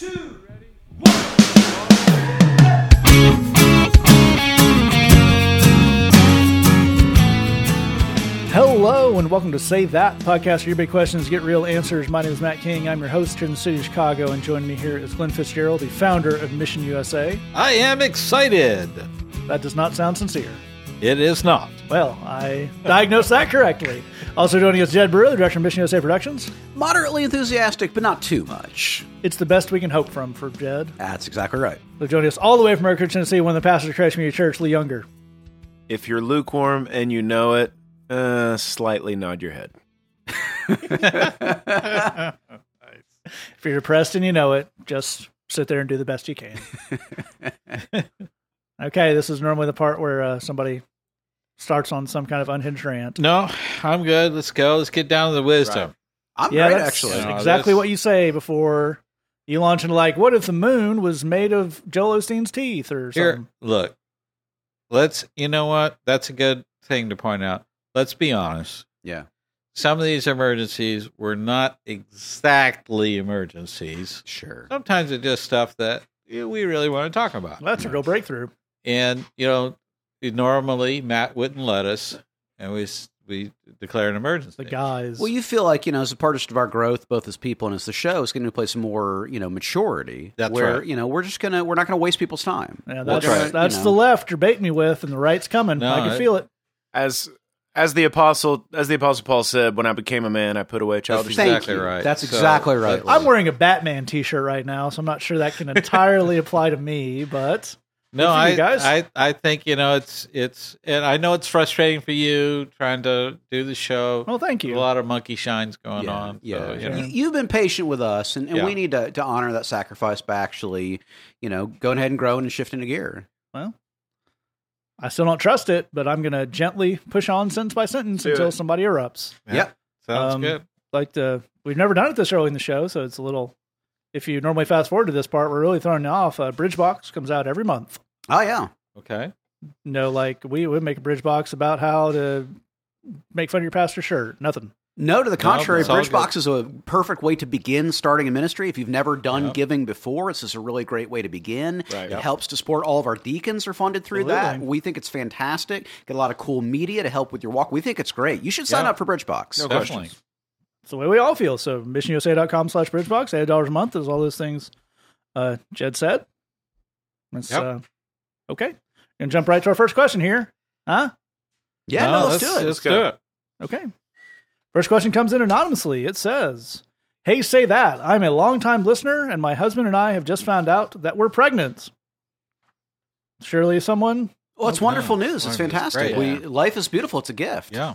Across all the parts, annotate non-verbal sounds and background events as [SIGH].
Hello and welcome to Say That podcast. Where your big questions get real answers. My name is Matt King. I'm your host here in the city of Chicago, and joining me here is Glenn Fitzgerald, the founder of Mission USA. I am excited. That does not sound sincere. It is not. Well, I diagnosed that correctly. Also joining us, Jed Brewer, the director of Mission USA Productions. Moderately enthusiastic, but not too much. It's the best we can hope from for Jed. That's exactly right. So joining us all the way from Mercury, Tennessee, one of the pastors of Christ Community Church, Lee Younger. If you're lukewarm and you know it, uh, slightly nod your head. [LAUGHS] If you're depressed and you know it, just sit there and do the best you can. [LAUGHS] okay, this is normally the part where uh, somebody starts on some kind of unhinged rant. No, I'm good. Let's go. Let's get down to the wisdom. I'm Yeah, great, that's actually. Yeah. exactly that's- what you say before you launch into like, what if the moon was made of Joel Osteen's teeth or Here, something? look. Let's. You know what? That's a good thing to point out. Let's be honest. Yeah. Some of these emergencies were not exactly emergencies. Sure. Sometimes it's just stuff that we really want to talk about. Well, that's a real breakthrough. And you know, normally Matt wouldn't let us, and we we declare an emergency. The guys. Well, you feel like, you know, as a part of our growth, both as people and as the show, is going to play some more, you know, maturity. That's where, right. you know, we're just going to, we're not going to waste people's time. yeah, We're that's gonna, that's you the left you're baiting me with, and the right's coming. No, I can it- feel it. As as the apostle as the apostle Paul said, when I became a man, I put away childish. Thank exactly you. right. That's So, exactly right. let's- I'm wearing a Batman T-shirt right now, so I'm not sure that can [LAUGHS] entirely apply to me. But No, I, you guys. I, I think you know it's it's, and I know it's frustrating for you trying to do the show. well, thank you. a lot of monkey shines going yeah, on. Yeah. so, you You- know. You've been patient with us, and, and Yeah. we need to, to honor that sacrifice by actually, you know, going ahead and growing and shifting a gear. Well, I still don't trust it, but I'm going to gently push on sentence by sentence Do until it. somebody erupts. Yeah. Yep. sounds Um, good. Like the we've never done it this early in the show, so it's a little. If you normally fast forward to this part, we're really throwing you off. Uh, Bridge Box comes out every month. Oh, yeah. Okay, No, like we would make a Bridge Box about how to make fun of your pastor shirt. Nothing. No, to the contrary, it's all Bridgebox is a perfect way to begin starting a ministry. If you've never done Yep. giving before, this is a really great way to begin. Right. It Yep. helps to support all of our deacons are funded through that. We think it's fantastic. Get a lot of cool media to help with your walk. We think it's great. You should sign Yeah. up for Bridgebox. No definitely. questions. It's the way we all feel. So missionusa.com slash bridgebox, eight dollars a month is all those things uh Jed said. That's Yep. uh okay. Gonna jump right to our first question here. Huh? Yeah, no, let's, do it. Let's go. do it. Okay. First question comes in anonymously. It says, Hey, say that. I'm a longtime listener, and my husband and I have just found out that we're pregnant. Surely someone Well, it's Okay. wonderful news. It's Wonderful. fantastic. Great. We life is beautiful. It's a gift. Yeah.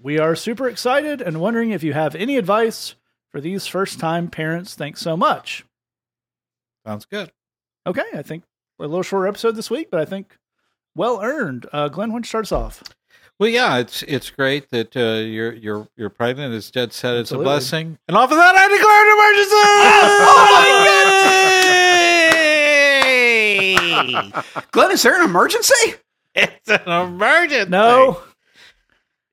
we are super excited and wondering if you have any advice for these first time parents. Thanks so much. Sounds good. Okay, I think we're a little shorter episode this week, but I think well earned. Uh, Glenn, why don't start us off? Well, yeah, it's it's great that uh, you're you're you're pregnant. As Jed said, it's Absolutely. a blessing. And off of that, I declare an emergency. [LAUGHS] [LAUGHS] Glenn, is there an emergency? it's an emergency. No,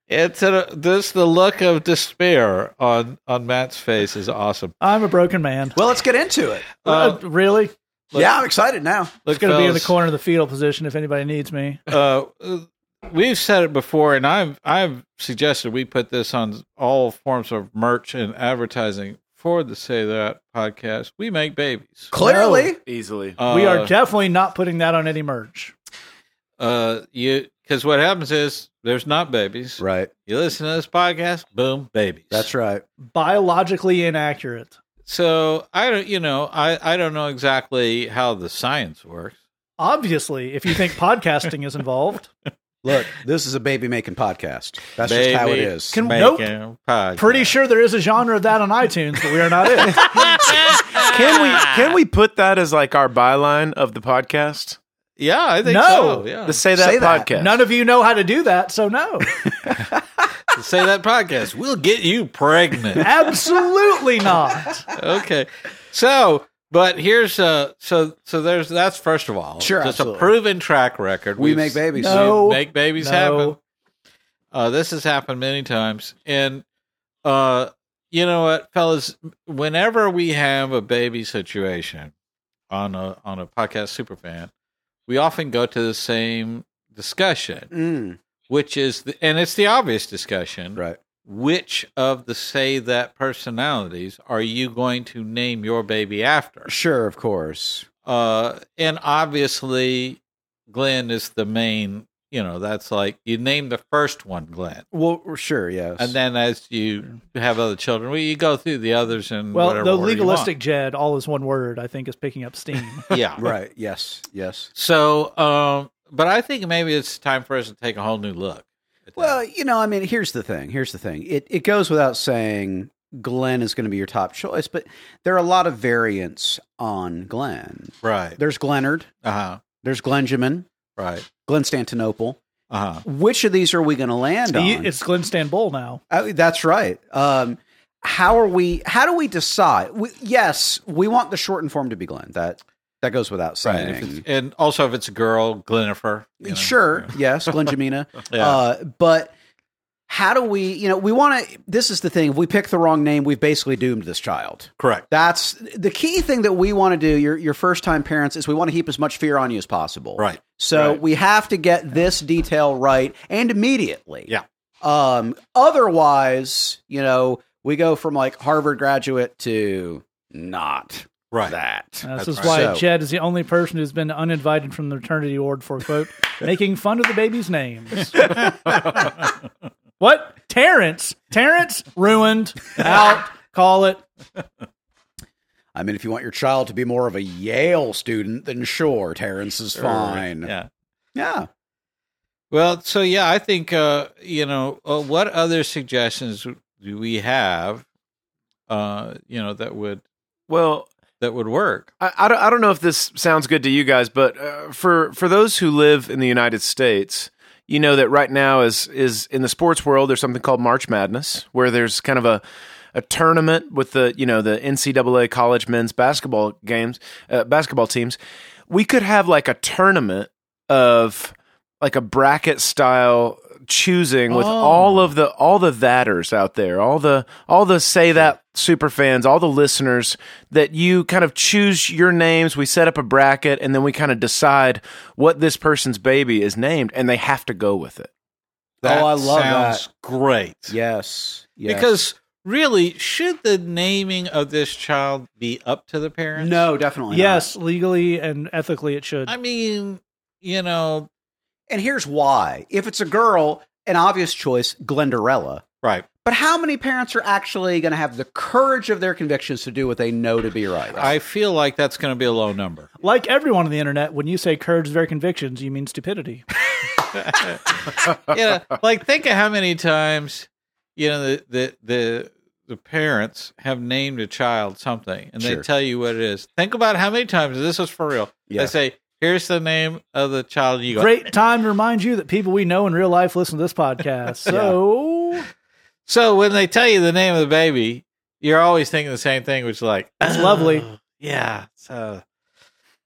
it's a this the look of despair on on Matt's face is awesome. I'm a broken man. Well, let's get into it. Uh, Uh, really? Look- yeah, I'm excited now. Look, It's going to be in the corner of the fetal position if anybody needs me. uh, we've said it before, and I've I've suggested we put this on all forms of merch and advertising for the Say That podcast. We make babies. Clearly. Easily. Uh, we are definitely not putting that on any merch. uh, you because what happens is there's not babies. Right. You listen to this podcast, boom, babies. That's right. Biologically inaccurate. So I don't, you know, I I don't know exactly how the science works. Obviously, if you think podcasting is involved, [LAUGHS] Look, this is a baby making podcast. That's just how it is. Baby. Can- Nope. making podcast. pretty sure there is a genre of that on iTunes, but we are not in. [LAUGHS] [LAUGHS] Can we can we put that as like our byline of the podcast? Yeah, I think No. so. Yeah, The say that Say that. podcast. None of you know how to do that, so no. Say that podcast. We'll get you pregnant. Absolutely not. okay, so but here's uh so so there's that's first of all Sure, just absolutely. a proven track record. We We've- make babies. No. make babies No. happen. Uh, this has happened many times, and uh, you know what, fellas? Whenever we have a baby situation on a on a podcast superfan, we often go to the same discussion, Mm, which is the, and it's the obvious discussion. right. Which of the say that personalities are you going to name your baby after? Sure, of course. Uh, and obviously, Glenn is the main. You know, that's like you name the first one Glenn, Well, sure, yes. and then as you have other children, well, you go through the others and Well, whatever the order you legalistic Jed, all is one word, I think is picking up steam. [LAUGHS] yeah, [LAUGHS] right. Yes. Yes. So, um, but I think maybe it's time for us to take a whole new look. at that. Well, you know, I mean, here's the thing. Here's the thing. It it goes without saying Glenn is going to be your top choice, but there are a lot of variants on Glenn. right, There's Glennard. uh huh, There's Glenjamin. right, Glenn Stantonopel. uh huh. Which of these are we going to land on? it's Glenn Stanbull now. Uh, that's right. Um, how are we? How do we decide? We, yes, we want the shortened form to be Glenn. That that goes without saying. it's, and also if it's a girl, Glenifer. you know. Sure, yes, [LAUGHS] Glenn Jamina. Yeah. Uh, but how do we? You know, we want to. This is the thing. If we pick the wrong name, we've basically doomed this child. correct. That's the key thing that we want to do. Your your first time parents is we want to heap as much fear on you as possible. Right. So Right. we have to get this detail right and immediately. Yeah. Um. Otherwise, you know, we go from like Harvard graduate to not Right. that. Uh, this is right. why So- Jed is the only person who's been uninvited from the maternity ward for quote [LAUGHS] making fun of the baby's names. [LAUGHS] what? Terrence? Terrence ruined. Out. Call it. I mean, if you want your child to be more of a Yale student, then sure, Terrence is fine. Yeah. Yeah. Well, so yeah, I think uh, you know uh, what other suggestions do we have? Uh, you know that would Well, that would work. I, I, don't, I don't know if this sounds good to you guys, but uh, for for those who live in the United States, you know that right now is is in the sports world. There's something called March Madness, where there's kind of a a tournament with the you know the NCAA college men's basketball games, uh, basketball teams. We could have like a tournament of like a bracket style choosing with Oh. all of the all the thaters out there, all the all the say that super fans, all the listeners that you kind of choose your names. We set up a bracket and then we kind of decide what this person's baby is named, and they have to go with it. That Oh, I love sounds great. Yes. yes. Because really, should the naming of this child be up to the parents? no, definitely. not. Yes, legally and ethically it should. I mean, you know, And here's why. If it's a girl, an obvious choice, Glendarella. Right? But how many parents are actually going to have the courage of their convictions to do what they know to be right? I feel like that's going to be a low number. like everyone on the internet, when you say courage of their convictions, you mean stupidity. [LAUGHS] yeah, like think of how many times you know the the the, the parents have named a child something, and they tell you what it is. Think about how many times this is for real. Yeah. They say, "Here's the name of the child." You go, Great time to remind you that people we know in real life listen to this podcast. [LAUGHS] So So when they tell you the name of the baby, you're always thinking the same thing, which is like, That's oh, lovely. "Oh, Yeah. So,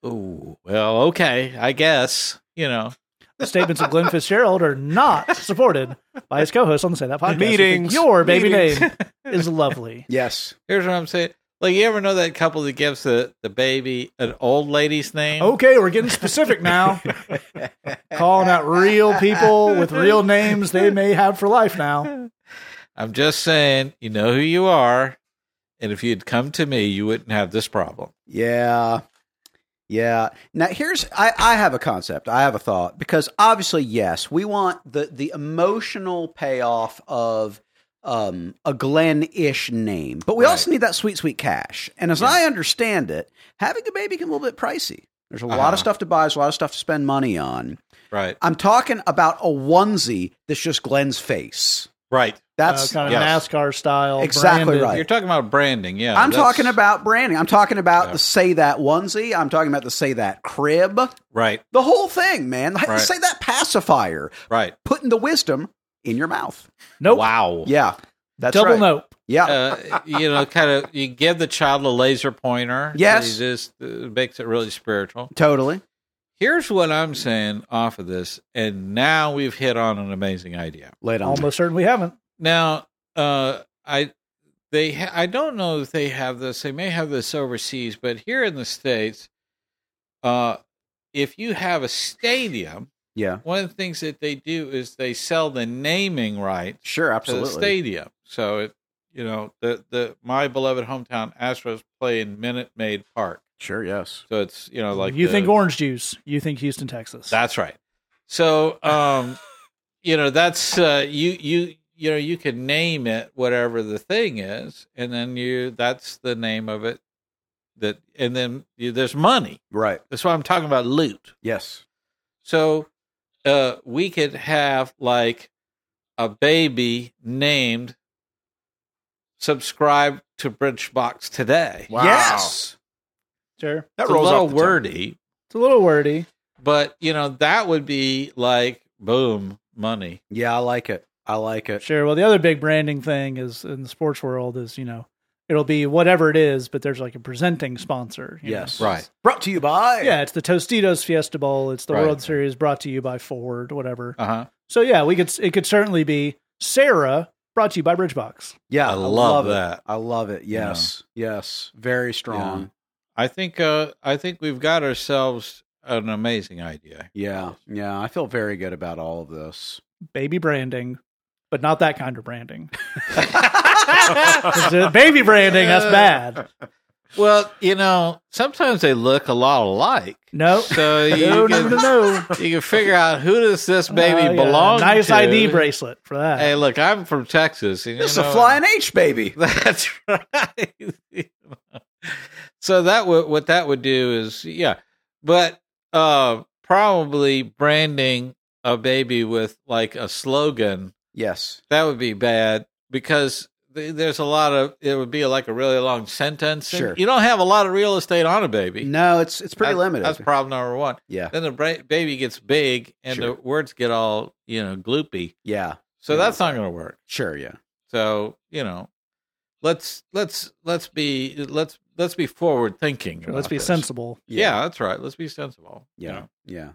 oh well, okay, I guess you know. the statements of Glenn Fitzgerald are not supported by his co-host on the Say That podcast. who Meetings. Your baby Meetings. name is lovely. [LAUGHS] yes. Here's what I'm saying. Like you ever know that couple that gives the, the baby an old lady's name? Okay, we're getting specific now. [LAUGHS] Calling out real people with real names they may have for life now. I'm just saying, you know who you are, and if you'd come to me, you wouldn't have this problem. Yeah. Yeah. Now here's I, I have a concept. I have a thought because obviously, yes, we want the the emotional payoff of um, a Glenn-ish name, but we also need that sweet, sweet cash. And as I understand it, having a baby can be a little bit pricey. There's a lot Uh-huh. of stuff to buy. There's a lot of stuff to spend money on. Right. I'm talking about a onesie that's just Glenn's face. Right. That's uh, kind of yes. NASCAR style. Exactly branded. right. You're talking about branding, yeah. I'm that's- talking about branding. I'm talking about Yeah. the say that onesie. I'm talking about the say that crib. Right. The whole thing, man. Right. Say that pacifier. Right. Putting the wisdom in your mouth. Nope. Wow. Yeah. That's Double right. nope. Yeah. Uh, you know, [LAUGHS] kind of, you give the child a laser pointer. so Yes. you just uh, makes it really spiritual. totally. Here's what I'm saying off of this, and now we've hit on an amazing idea. Lay it on. Almost certain we haven't. Now, uh, I they ha- I don't know if they have this. They may have this overseas, but here in the states, uh, if you have a stadium, Yeah. one of the things that they do is they sell the naming rights Sure. absolutely. to Absolutely. the stadium. So it, you know, the the my beloved hometown Astros play in Minute Maid Park. Sure. Yes. So it's you know like you the- think orange juice, you think Houston, Texas. That's right. So, um, [LAUGHS] you know, that's uh, you you you know you can name it whatever the thing is, and then you that's the name of it. That and then you, there's money. Right. That's why I'm talking about loot. Yes. So, uh, we could have like a baby named subscribe to Bridgebox today. Wow. Yes. Sure. That it's a rolls little off the tongue. wordy, It's a little wordy. but you know that would be like boom money. Yeah. I like it. I like it. Sure. Well, the other big branding thing is in the sports world is you know it'll be whatever it is, but there's like a presenting sponsor. you Yes. know. Right. Brought to you by. Yeah, it's the Tostitos Fiesta Bowl. It's the Right. World Series brought to you by Ford, whatever. Uh huh. So yeah, we could it could certainly be Sarah brought to you by Bridgebox. Yeah. I love it. that. I love it. Yes. Yes. Very strong. I think uh, I think we've got ourselves an amazing idea. Yeah. Yeah. I feel very good about all of this. Baby branding, but not that kind of branding. [LAUGHS] baby branding, that's bad. Well, you know, sometimes they look a lot alike. No. So [LAUGHS] you, No, no, can, no, no. you can figure out who does this baby Uh, yeah, belong Nice to. ID bracelet for that. Hey, look, I'm from Texas. and, you This is a flying H baby. [LAUGHS] That's right. So that would what that would do is yeah, but uh, probably branding a baby with like a slogan Yes. that would be bad because th- there's a lot of it would be like a really long sentence. Sure. you don't have a lot of real estate on a baby. No, it's it's pretty That- limited. That's problem number one. yeah. Then the bra- baby gets big and Sure. the words get all you know gloopy. Yeah. So Yeah. that's not going to work. Sure. Yeah. So you know, let's let's let's be let's let's be forward thinking. Sure, let's be this. sensible. Yeah. that's right. Let's be sensible. you Yeah. know. Yeah.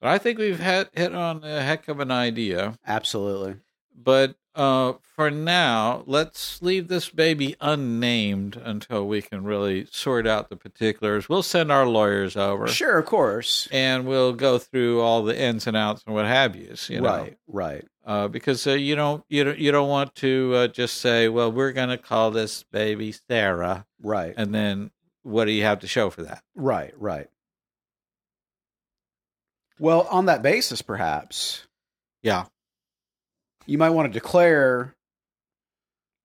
But I think we've had hit on a heck of an idea. Absolutely. But uh, for now, let's leave this baby unnamed until we can really sort out the particulars. We'll send our lawyers over, Sure. Of course. and we'll go through all the ins and outs and what have yous. You know, right. Right. uh, because uh, you don't you don't you don't want to uh, just say, "Well, we're going to call this baby Sarah," Right. and then what do you have to show for that? Right. Right. Well, on that basis, perhaps Yeah, you might want to declare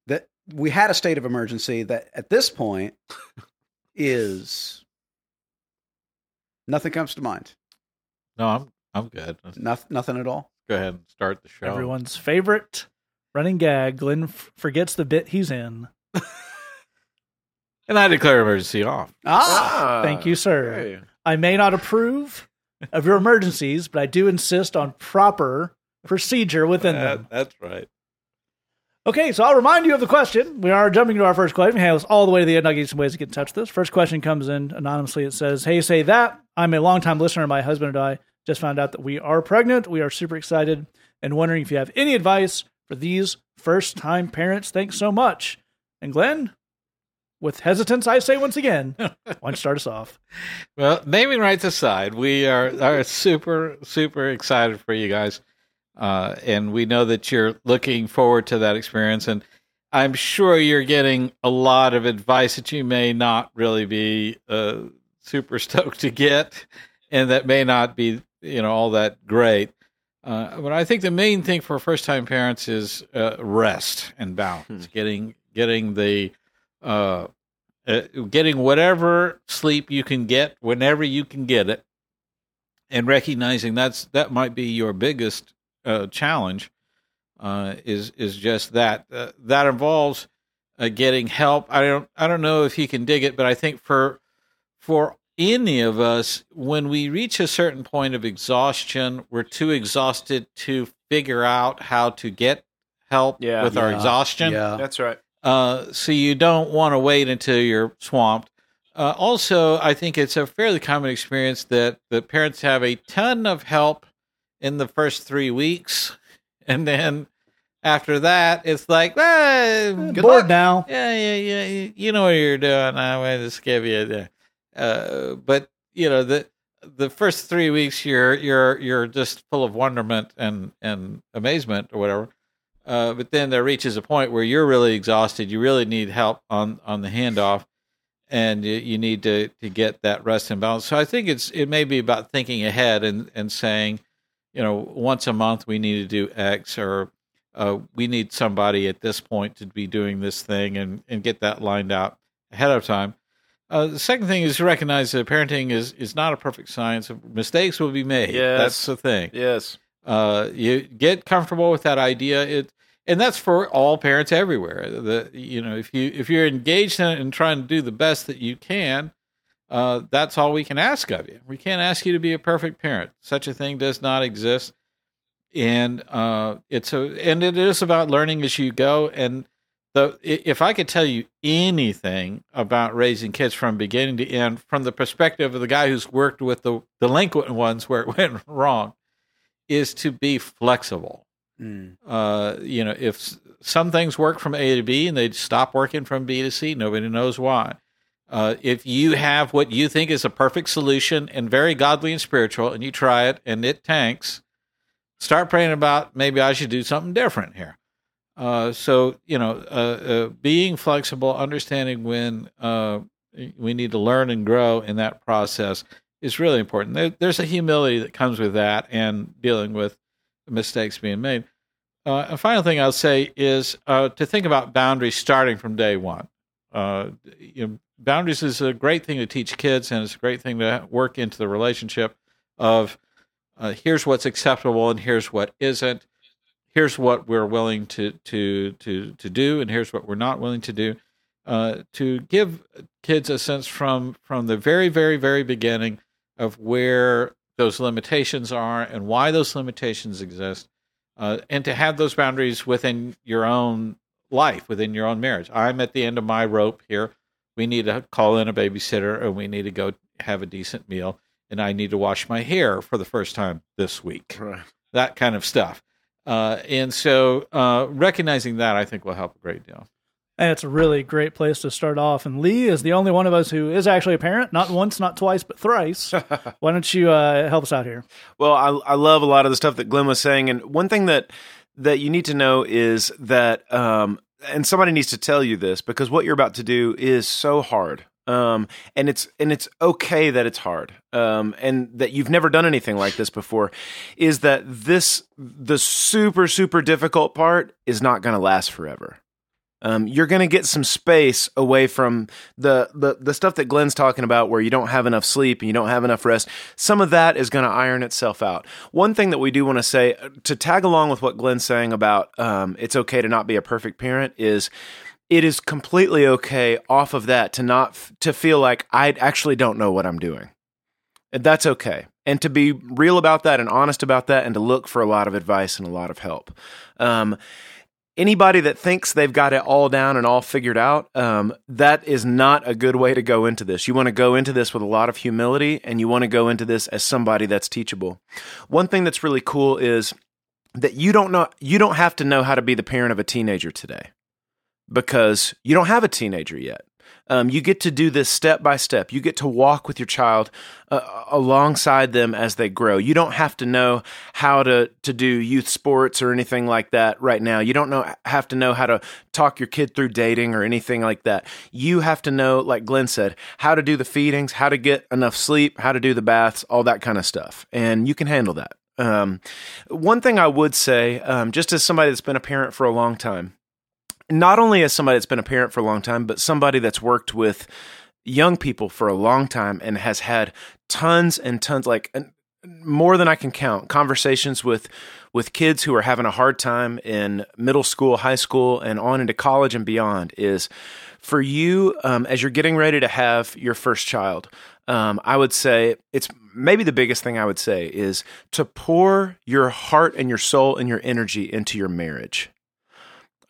that we had a state of emergency that at this point [LAUGHS] is nothing comes to mind. no, I'm I'm good. Nothing, nothing at all. go ahead and start the show. Everyone's favorite running gag. Glenn f- forgets the bit he's in. and I declare emergency off. Ah, Thank you, sir. Hey. I may not approve of your emergencies, but I do insist on proper procedure within them. That- that's right. Okay, so I'll remind you of the question. We are jumping to our first question. We have all the way to the end. I'll give you some ways to get in touch with us. First question comes in anonymously. It says, Hey, say that. I'm a longtime listener. My husband and I just found out that we are pregnant. We are super excited and wondering if you have any advice for these first time parents. Thanks so much. And Glenn, with hesitance, I say once again, why don't you start us off? [LAUGHS] Well, naming rights aside, we are are super super excited for you guys, uh, and we know that you're looking forward to that experience. And I'm sure you're getting a lot of advice that you may not really be uh, super [LAUGHS] stoked to get, and that may not be you know all that great. Uh, but I think the main thing for first time parents is uh, rest and balance, getting getting the uh, uh, getting whatever sleep you can get whenever you can get it, and recognizing that's that might be your biggest uh, challenge uh, is is just that uh, that involves uh, getting help. I don't I don't know if he can dig it, but I think for for any of us, when we reach a certain point of exhaustion, we're too exhausted to figure out how to get help Yeah. with our exhaustion. Yeah. That's right. Uh, so you don't want to wait until you're swamped. Uh, also, I think it's a fairly common experience that the parents have a ton of help in the first three weeks, and then After that, it's like, eh, good Bored luck. now. Yeah, yeah, yeah. you- know what you're doing. Going to just give you the. Uh, but you know the the first three weeks, you're you're you're just full of wonderment and and amazement or whatever. Uh, but then there reaches a point where you're really exhausted. You really need help on on the handoff, and you, you need to to get that rest and balance. So I think it's it may be about thinking ahead and and saying, you know, once a month we need to do X or uh, we need somebody at this point to be doing this thing and, and get that lined out ahead of time. Uh, the second thing is to recognize that parenting is, is not a perfect science. Mistakes will be made. Yes. That's the thing. Yes. Uh, you get comfortable with that idea. It and that's for all parents everywhere. The you know if you if you're engaged in it and trying to do the best that you can, uh, that's all we can ask of you. We can't ask you to be a perfect parent. Such a thing does not exist, and uh, it's a and it is about learning as you go. And the if I could tell you anything about raising kids from beginning to end, from the perspective of the guy who's worked with the delinquent ones where it [LAUGHS] went wrong, is to be flexible Mm. uh, you know, if some things work from A to B and they stop working from B to C, nobody knows why. Uh, if you have what you think is a perfect solution and very godly and spiritual, and you try it and it tanks, start praying about maybe I should do something different here. Uh, so you know, uh, uh, being flexible, understanding when uh, we need to learn and grow in that process is really important. There, there's a humility that comes with that, and dealing with mistakes being made. Uh, a final thing I'll say is to think about boundaries starting from day one. Uh, you know, boundaries is a great thing to teach kids, and it's a great thing to work into the relationship of uh, here's what's acceptable and here's what isn't. Here's what we're willing to to to to do, and here's what we're not willing to do. Uh, to give kids a sense from from the very very very beginning of where those limitations are and why those limitations exist, uh, and to have those boundaries within your own life, within your own marriage. I'm at the end of my rope here. We need to call in a babysitter, and we need to go have a decent meal, and I need to wash my hair for the first time this week. Right. That kind of stuff. Uh, and so, uh, recognizing that, I think, will help a great deal. And it's a really great place to start off. And Lee is the only one of us who is actually a parent, not once, not twice, but thrice. [LAUGHS] Why don't you uh, help us out here? Well, I, I love a lot of the stuff that Glenn was saying, and one thing that that you need to know is that, um, and somebody needs to tell you this because what you're about to do is so hard, um, and it's and it's okay that it's hard, um, and that you've never done anything like this before. Is that this the super super difficult part is not going to last forever. Um, you're going to get some space away from the, the the stuff that Glenn's talking about, where you don't have enough sleep and you don't have enough rest. Some of that is going to iron itself out. One thing that we do want to say uh, to tag along with what Glenn's saying about um, it's okay to not be a perfect parent is it is completely okay off of that to not to feel like I actually don't know what I'm doing. That's okay. And to be real about that and honest about that and to look for a lot of advice and a lot of help. Um, anybody that thinks they've got it all down and all figured out, um, that is not a good way to go into this. You want to go into this with a lot of humility and you want to go into this as somebody that's teachable. One thing that's really cool is that you don't know you don't have to know how to be the parent of a teenager today because you don't have a teenager yet. Um, you get to do this step by step. You get to walk with your child uh, alongside them as they grow. You don't have to know how to to do youth sports or anything like that right now. You don't know have to know how to talk your kid through dating or anything like that. You have to know, like Glenn said, how to do the feedings, how to get enough sleep, how to do the baths, all that kind of stuff, and you can handle that. Um, one thing I would say, um, just as somebody that's been a parent for a long time, not only as somebody that's been a parent for a long time, but somebody that's worked with young people for a long time and has had tons and tons, like more than I can count, conversations with with kids who are having a hard time in middle school, high school, and on into college and beyond. Is for you um, as you're getting ready to have your first child. Um, I would say it's maybe the biggest thing I would say is to pour your heart and your soul and your energy into your marriage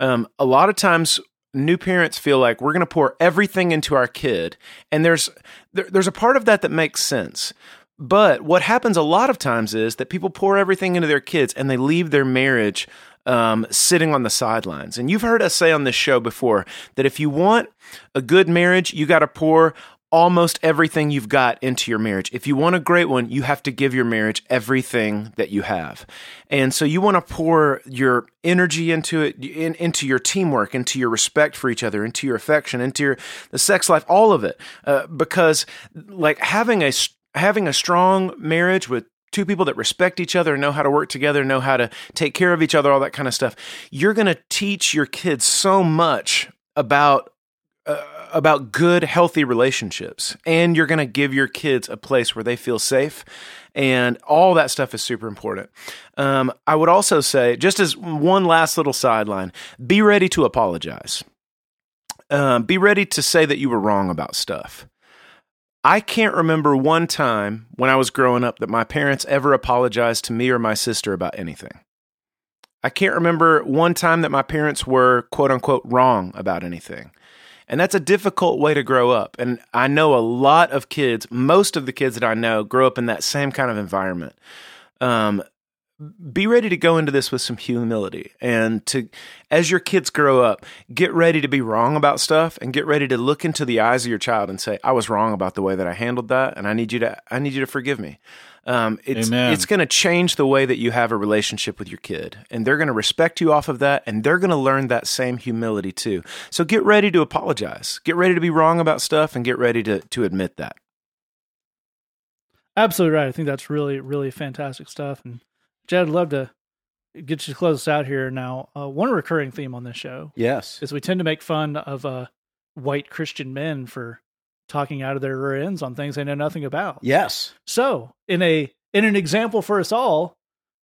um, a lot of times new parents feel like we're going to pour everything into our kid and there's there, there's a part of that that makes sense but what happens a lot of times is that people pour everything into their kids and they leave their marriage um, sitting on the sidelines. And you've heard us say on this show before that if you want a good marriage, you got to pour almost everything you've got into your marriage. If you want a great one, you have to give your marriage everything that you have. And so you want to pour your energy into it, in, into your teamwork, into your respect for each other, into your affection, into your the sex life, all of it. Uh, because like having a having a strong marriage with two people that respect each other, and know how to work together, know how to take care of each other, all that kind of stuff. You're going to teach your kids so much about uh, about good, healthy relationships, and you're going to give your kids a place where they feel safe, and all that stuff is super important. Um, I would also say, just as one last little sideline, be ready to apologize. Um, be ready to say that you were wrong about stuff. I can't remember one time when I was growing up that my parents ever apologized to me or my sister about anything. I can't remember one time that my parents were quote unquote wrong about anything. And that's a difficult way to grow up. And I know a lot of kids, most of the kids that I know, grow up in that same kind of environment. Um, be ready to go into this with some humility and to as your kids grow up get ready to be wrong about stuff and get ready to look into the eyes of your child and say i was wrong about the way that i handled that and i need you to i need you to forgive me um, it's Amen. it's going to change the way that you have a relationship with your kid, and they're going to respect you off of that, and they're going to learn that same humility too. So get ready to apologize, get ready to be wrong about stuff, and get ready to to admit that. Absolutely right. I think that's really, really fantastic stuff. And Jed, I'd love to get you to close us out here. Now, uh, one recurring theme on this show Yes. is we tend to make fun of uh, white Christian men for talking out of their rear ends on things they know nothing about. Yes. So, in a in an example for us all,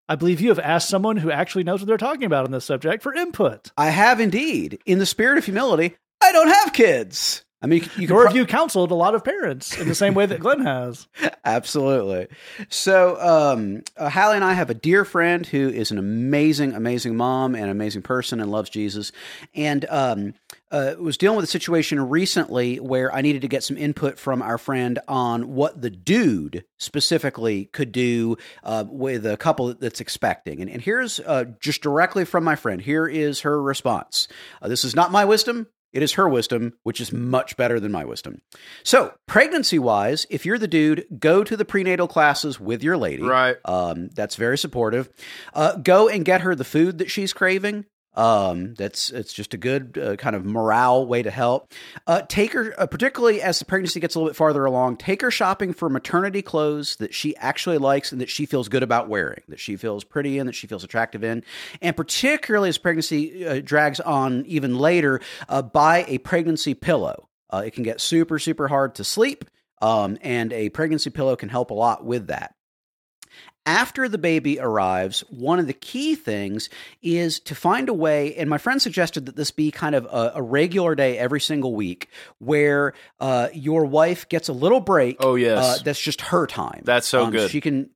I believe you have asked someone who actually knows what they're talking about on this subject for input. I have indeed. In the spirit of humility, I don't have kids. I mean, you, you can or pro- have you counseled a lot of parents in the same way that Glenn has? [LAUGHS] Absolutely. So, um, uh, Hallie and I have a dear friend who is an amazing, amazing mom and amazing person and loves Jesus. And um, uh, was dealing with a situation recently where I needed to get some input from our friend on what the dude specifically could do uh, with a couple that's expecting. And, and here's uh, just directly from my friend. Here is her response. Uh, this is not my wisdom. It is her wisdom, which is much better than my wisdom. So, pregnancy wise, if you're the dude, go to the prenatal classes with your lady. Right. Um, that's very supportive. Uh, go and get her the food that she's craving. Um, that's it's just a good uh, kind of morale way to help. Uh, take her, uh, particularly as the pregnancy gets a little bit farther along, take her shopping for maternity clothes that she actually likes and that she feels good about wearing, that she feels pretty in, that she feels attractive in, and particularly as pregnancy uh, drags on even later, uh, buy a pregnancy pillow. Uh, it can get super super hard to sleep, um, and a pregnancy pillow can help a lot with that after the baby arrives, one of the key things is to find a way, and my friend suggested that this be kind of a, a regular day every single week where uh, your wife gets a little break. Oh, yes. Uh, that's just her time. That's so Um, good. She can.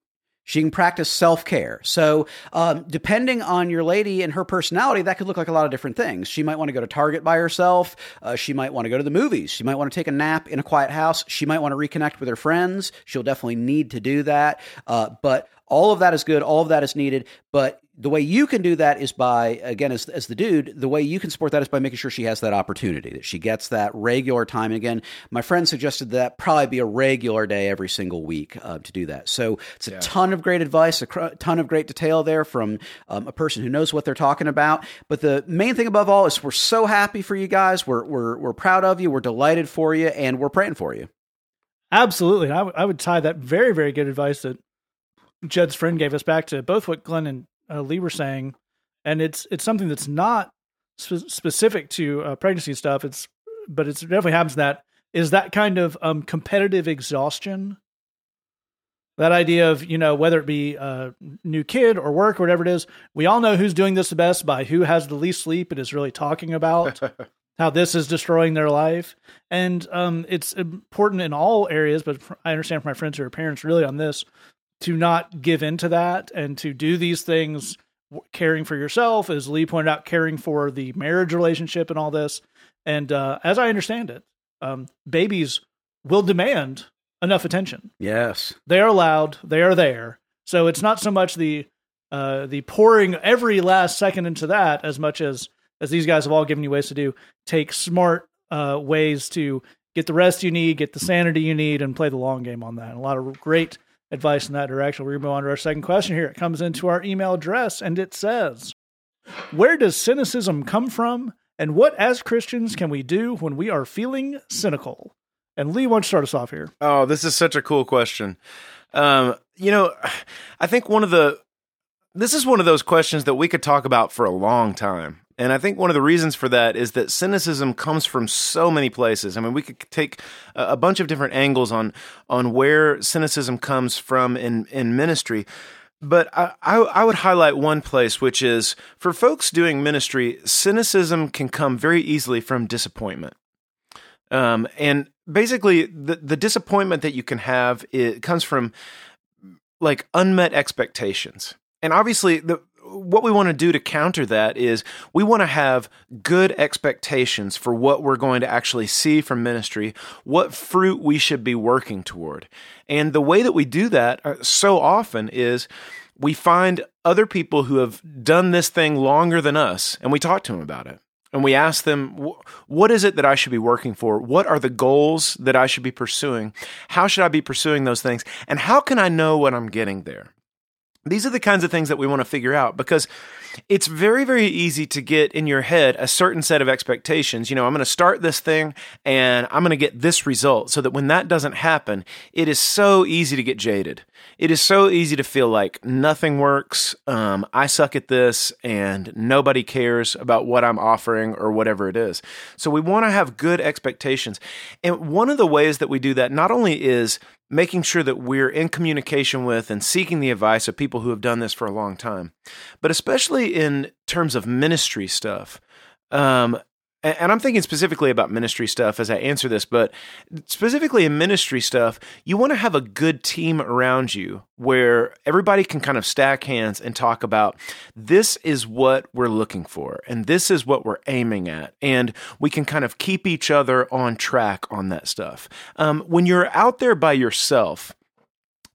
She can practice self care. So, um, depending on your lady and her personality, that could look like a lot of different things. She might want to go to Target by herself. Uh, she might want to go to the movies. She might want to take a nap in a quiet house. She might want to reconnect with her friends. She'll definitely need to do that. Uh, but all of that is good. All of that is needed. But the way you can do that is by, again, as, as the dude, the way you can support that is by making sure she has that opportunity, that she gets that regular time. And again, my friend suggested that probably be a regular day every single week uh, to do that. So it's a ton of great advice, a cr- ton of great detail there from um, a person who knows what they're talking about. But the main thing above all is we're so happy for you guys. We're, we're, we're proud of you. We're delighted for you. And we're praying for you. Absolutely. I, w- I would tie that very, very good advice that Judd's friend gave us back to both what Glenn and uh, Lee were saying. And it's it's something that's not spe- specific to uh, pregnancy stuff. It's but it's it definitely happens that is that kind of um, competitive exhaustion. That idea of you know whether it be a new kid or work or whatever it is, we all know who's doing this the best by who has the least sleep and is really talking about [LAUGHS] how this is destroying their life. And um, it's important in all areas, but I understand from my friends who are parents really on this to not give into that and to do these things caring for yourself, as Lee pointed out, caring for the marriage relationship and all this. And uh, as I understand it, um, babies will demand enough attention. Yes. They are loud, they are there. So it's not so much the uh, the pouring every last second into that as much as as these guys have all given you ways to do. Take smart uh, ways to get the rest you need, get the sanity you need, and play the long game on that. And a lot of great advice in that direction. We're going to move on to our second question here. It comes into our email address and it says, Where does cynicism come from? And what, as Christians, can we do when we are feeling cynical? And Lee, why don't you start us off here? Oh, this is such a cool question. Um, you know, I think one of the this is one of those questions that we could talk about for a long time. And I think one of the reasons for that is that cynicism comes from so many places. I mean, we could take a bunch of different angles on on where cynicism comes from in in ministry. But I, I, I would highlight one place, which is for folks doing ministry, cynicism can come very easily from disappointment. Um, and basically, the, the disappointment that you can have it comes from like unmet expectations. And obviously, the what we want to do to counter that is we want to have good expectations for what we're going to actually see from ministry, what fruit we should be working toward. And the way that we do that uh, so often is we find other people who have done this thing longer than us and we talk to them about it. And we ask them, what is it that I should be working for? What are the goals that I should be pursuing? How should I be pursuing those things? And how can I know when I'm getting there? These are the kinds of things that we want to figure out because it's very, very easy to get in your head a certain set of expectations. You know, I'm going to start this thing and I'm going to get this result so that when that doesn't happen, it is so easy to get jaded. It is so easy to feel like nothing works. Um, I suck at this and nobody cares about what I'm offering or whatever it is. So we want to have good expectations. And one of the ways that we do that not only is making sure that we're in communication with and seeking the advice of people who have done this for a long time, but especially in terms of ministry stuff. Um, and I'm thinking specifically about ministry stuff as I answer this, but specifically in ministry stuff, you want to have a good team around you where everybody can kind of stack hands and talk about this is what we're looking for and this is what we're aiming at. And we can kind of keep each other on track on that stuff. Um, when you're out there by yourself,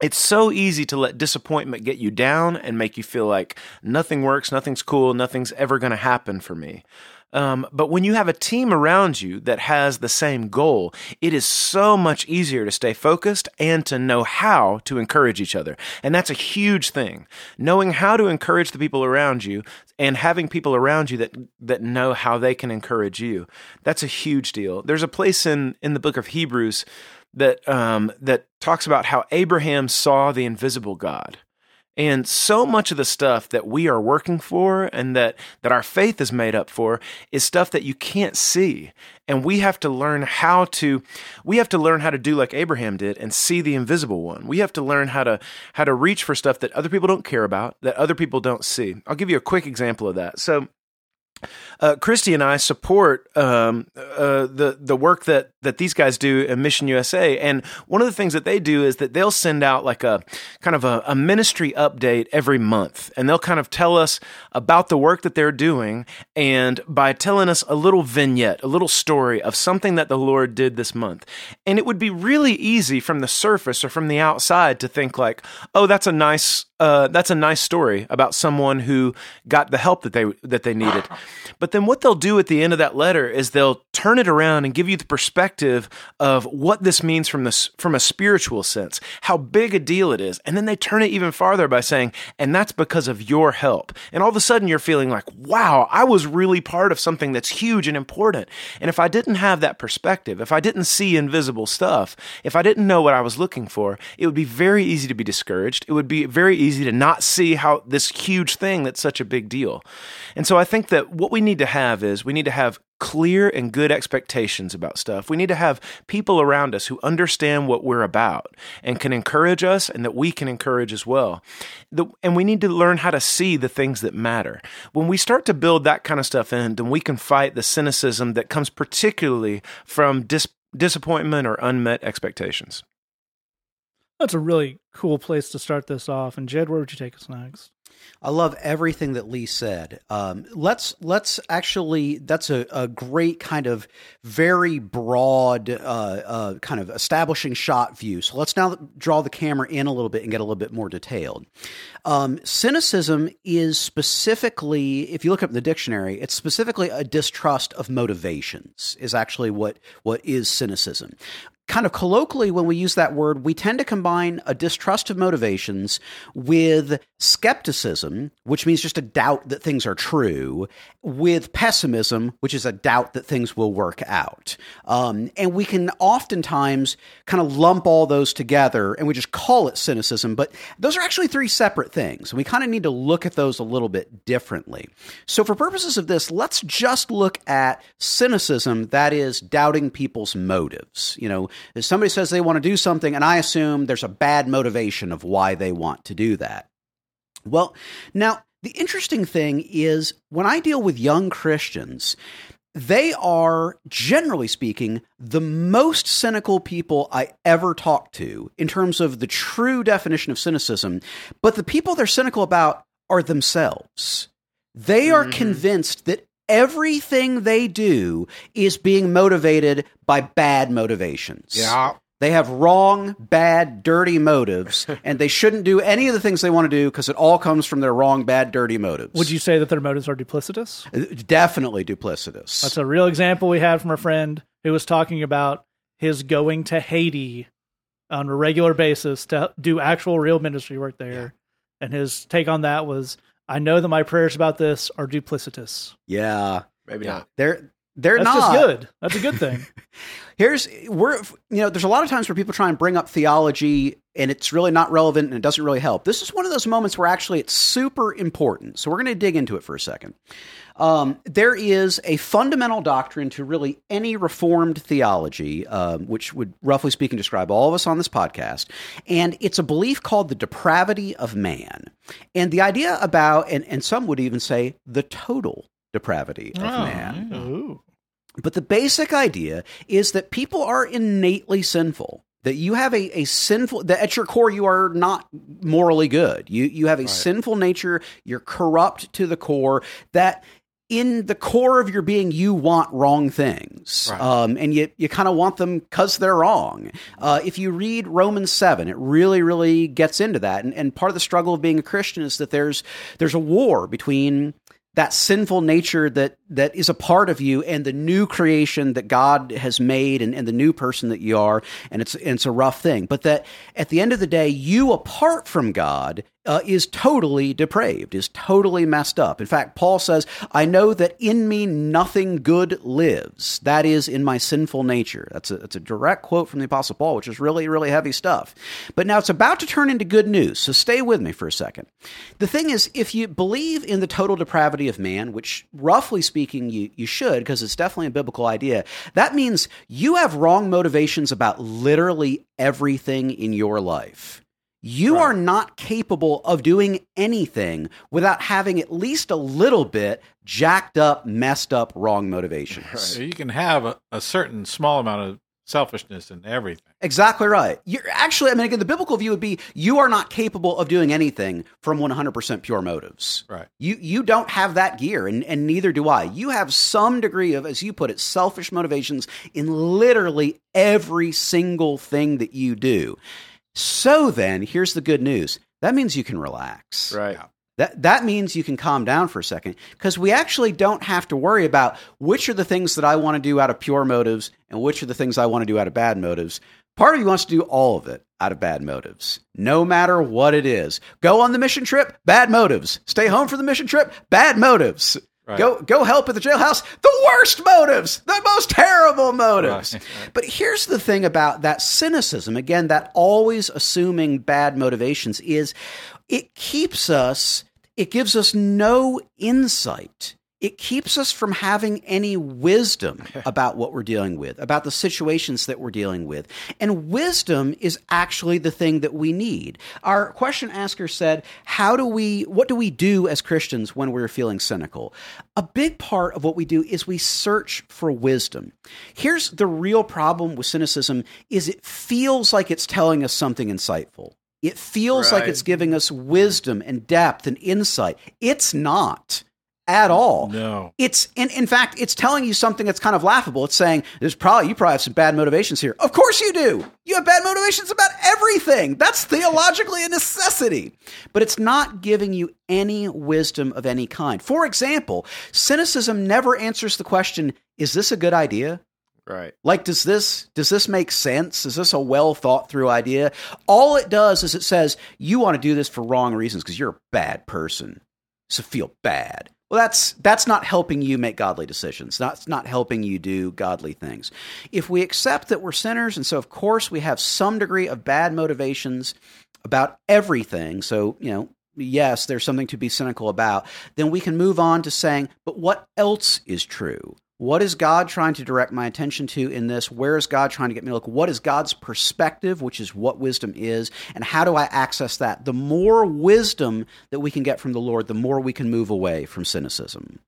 it's so easy to let disappointment get you down and make you feel like nothing works, nothing's cool, nothing's ever going to happen for me. Um, but when you have a team around you that has the same goal, it is so much easier to stay focused and to know how to encourage each other. And that's a huge thing. Knowing how to encourage the people around you and having people around you that that know how they can encourage you. That's a huge deal. There's a place in in the book of Hebrews that um, that talks about how Abraham saw the invisible God. And so much of the stuff that we are working for and that, that our faith is made up for is stuff that you can't see. And we have to learn how to, we have to learn how to do like Abraham did and see the invisible one. We have to learn how to, how to reach for stuff that other people don't care about, that other people don't see. I'll give you a quick example of that. So, uh, Christy and I support um, uh, the the work that that these guys do at Mission USA, and one of the things that they do is that they'll send out like a kind of a, a ministry update every month, and they'll kind of tell us about the work that they're doing, and by telling us a little vignette, a little story of something that the Lord did this month, and it would be really easy from the surface or from the outside to think like, oh, that's a nice uh, that's a nice story about someone who got the help that they that they needed. But then what they'll do at the end of that letter is they'll turn it around and give you the perspective of what this means from this from a spiritual sense, how big a deal it is. And then they turn it even farther by saying, and that's because of your help. And all of a sudden you're feeling like, wow, I was really part of something that's huge and important. And if I didn't have that perspective, if I didn't see invisible stuff, if I didn't know what I was looking for, it would be very easy to be discouraged. It would be very easy to not see how this huge thing that's such a big deal. And so I think that what we need to have is we need to have clear and good expectations about stuff. We need to have people around us who understand what we're about and can encourage us and that we can encourage as well. The, and we need to learn how to see the things that matter. When we start to build that kind of stuff in, then we can fight the cynicism that comes particularly from dis- disappointment or unmet expectations. That's a really cool place to start this off. And Jed, where would you take us next? I love everything that Lee said. Um, let's let's actually that's a, a great kind of very broad uh, uh, kind of establishing shot view. So let's now draw the camera in a little bit and get a little bit more detailed. Um, cynicism is specifically, if you look up in the dictionary, it's specifically a distrust of motivations. Is actually what what is cynicism kind of colloquially, when we use that word, we tend to combine a distrust of motivations with skepticism, which means just a doubt that things are true, with pessimism, which is a doubt that things will work out. Um, and we can oftentimes kind of lump all those together and we just call it cynicism, but those are actually three separate things. And we kind of need to look at those a little bit differently. So, for purposes of this, let's just look at cynicism, that is, doubting people's motives. You know, if somebody says they want to do something, and I assume there's a bad motivation of why they want to do that. Well, now, the interesting thing is when I deal with young Christians, they are, generally speaking, the most cynical people I ever talk to in terms of the true definition of cynicism. But the people they're cynical about are themselves. They are mm-hmm. convinced that everything they do is being motivated by bad motivations. Yeah. They have wrong, bad, dirty motives, [LAUGHS] and they shouldn't do any of the things they want to do because it all comes from their wrong, bad, dirty motives. Would you say that their motives are duplicitous? Uh, definitely duplicitous. That's a real example we had from a friend who was talking about his going to Haiti on a regular basis to do actual real ministry work there. Yeah. And his take on that was I know that my prayers about this are duplicitous. Yeah. Maybe yeah. not. They're they're That's not just good. That's a good thing. [LAUGHS] Here's we're you know there's a lot of times where people try and bring up theology and it's really not relevant and it doesn't really help. This is one of those moments where actually it's super important. So we're going to dig into it for a second. Um, there is a fundamental doctrine to really any reformed theology, um, which would roughly speaking describe all of us on this podcast, and it's a belief called the depravity of man, and the idea about and and some would even say the total depravity of oh, man. Ooh. But the basic idea is that people are innately sinful. That you have a, a sinful that at your core you are not morally good. You you have a right. sinful nature, you're corrupt to the core, that in the core of your being, you want wrong things, right. um, and you you kind of want them because they're wrong. Uh, if you read Romans seven, it really really gets into that. And, and part of the struggle of being a Christian is that there's there's a war between that sinful nature that that is a part of you and the new creation that God has made and, and the new person that you are. And it's and it's a rough thing. But that at the end of the day you apart from God uh, is totally depraved, is totally messed up. In fact, Paul says, I know that in me nothing good lives. That is in my sinful nature. That's a, that's a direct quote from the Apostle Paul, which is really, really heavy stuff. But now it's about to turn into good news, so stay with me for a second. The thing is, if you believe in the total depravity of man, which roughly speaking you, you should, because it's definitely a biblical idea, that means you have wrong motivations about literally everything in your life. You right. are not capable of doing anything without having at least a little bit jacked up, messed up, wrong motivations. [LAUGHS] Right. So you can have a, a, certain small amount of selfishness in everything. Exactly right. You're actually, I mean, again, the biblical view would be you are not capable of doing anything from 100% pure motives. Right. You you don't have that gear, and, and neither do I. You have some degree of, as you put it, selfish motivations in literally every single thing that you do. So then, here's the good news. That means you can relax. Right. That that means you can calm down for a second because we actually don't have to worry about which are the things that I want to do out of pure motives and which are the things I want to do out of bad motives. Part of you wants to do all of it out of bad motives, no matter what it is. Go on the mission trip, bad motives. Stay home for the mission trip, bad motives. Right. Go go help at the jailhouse. The worst motives, the most terrible motives. Right. But here's the thing about that cynicism, again, that always assuming bad motivations is it keeps us, it gives us no insight it keeps us from having any wisdom [LAUGHS] about what we're dealing with, about the situations that we're dealing with. And wisdom is actually the thing that we need. Our question asker said, How do we, what do we do as Christians when we're feeling cynical? A big part of what we do is we search for wisdom. Here's the real problem with cynicism is it feels like it's telling us something insightful. It feels like it's giving us wisdom and depth and insight. It's not at all. No. It's in in fact, it's telling you something that's kind of laughable. It's saying there's probably you probably have some bad motivations here. Of course you do. You have bad motivations about everything. That's theologically a necessity. But it's not giving you any wisdom of any kind. For example, cynicism never answers the question, is this a good idea? Right. Like, does this does this make sense? Is this a well thought through idea? All it does is it says you want to do this for wrong reasons because you're a bad person, so feel bad. Well, that's that's not helping you make godly decisions. That's not helping you do godly things. If we accept that we're sinners, and so of course we have some degree of bad motivations about everything. So you know, yes, there's something to be cynical about. Then we can move on to saying, but what else is true? What is God trying to direct my attention to in this? Where is God trying to get me to look? What is God's perspective, which is what wisdom is? And how do I access that? The more wisdom that we can get from the Lord, the more we can move away from cynicism.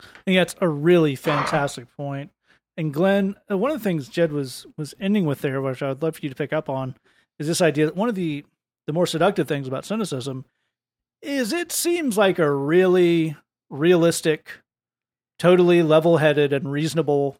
I think that's a really fantastic point. And Glenn, uh, one of the things Jed was was ending with there, which I would love for you to pick up on, is this idea that one of the the more seductive things about cynicism is it seems like a really realistic, totally level-headed and reasonable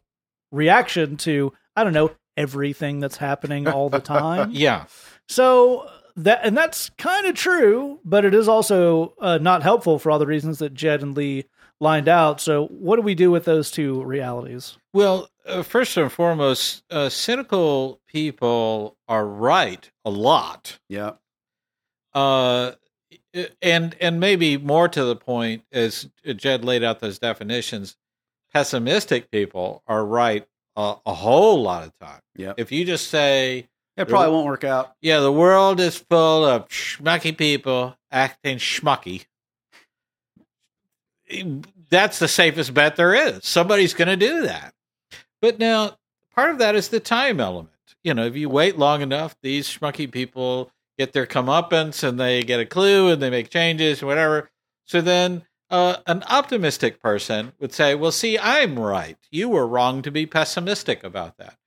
reaction to I don't know everything that's happening all the time. [LAUGHS] Yeah. So that and that's kind of true, but it is also uh, not helpful for all the reasons that Jed and Lee lined out. So what do we do with those two realities? Well, uh, first and foremost, uh, cynical people are right a lot. Yeah. Uh, and and maybe more to the point, as Jed laid out those definitions, pessimistic people are right a, a whole lot of time. Yeah. If you just say, It probably won't work out. "Yeah, the world is full of schmucky people acting schmucky," that's the safest bet there is. Somebody's going to do that. But now, part of that is the time element. You know, if you wait long enough, these schmucky people get their comeuppance and they get a clue and they make changes and whatever. So then uh, an optimistic person would say, well, see, I'm right. You were wrong to be pessimistic about that.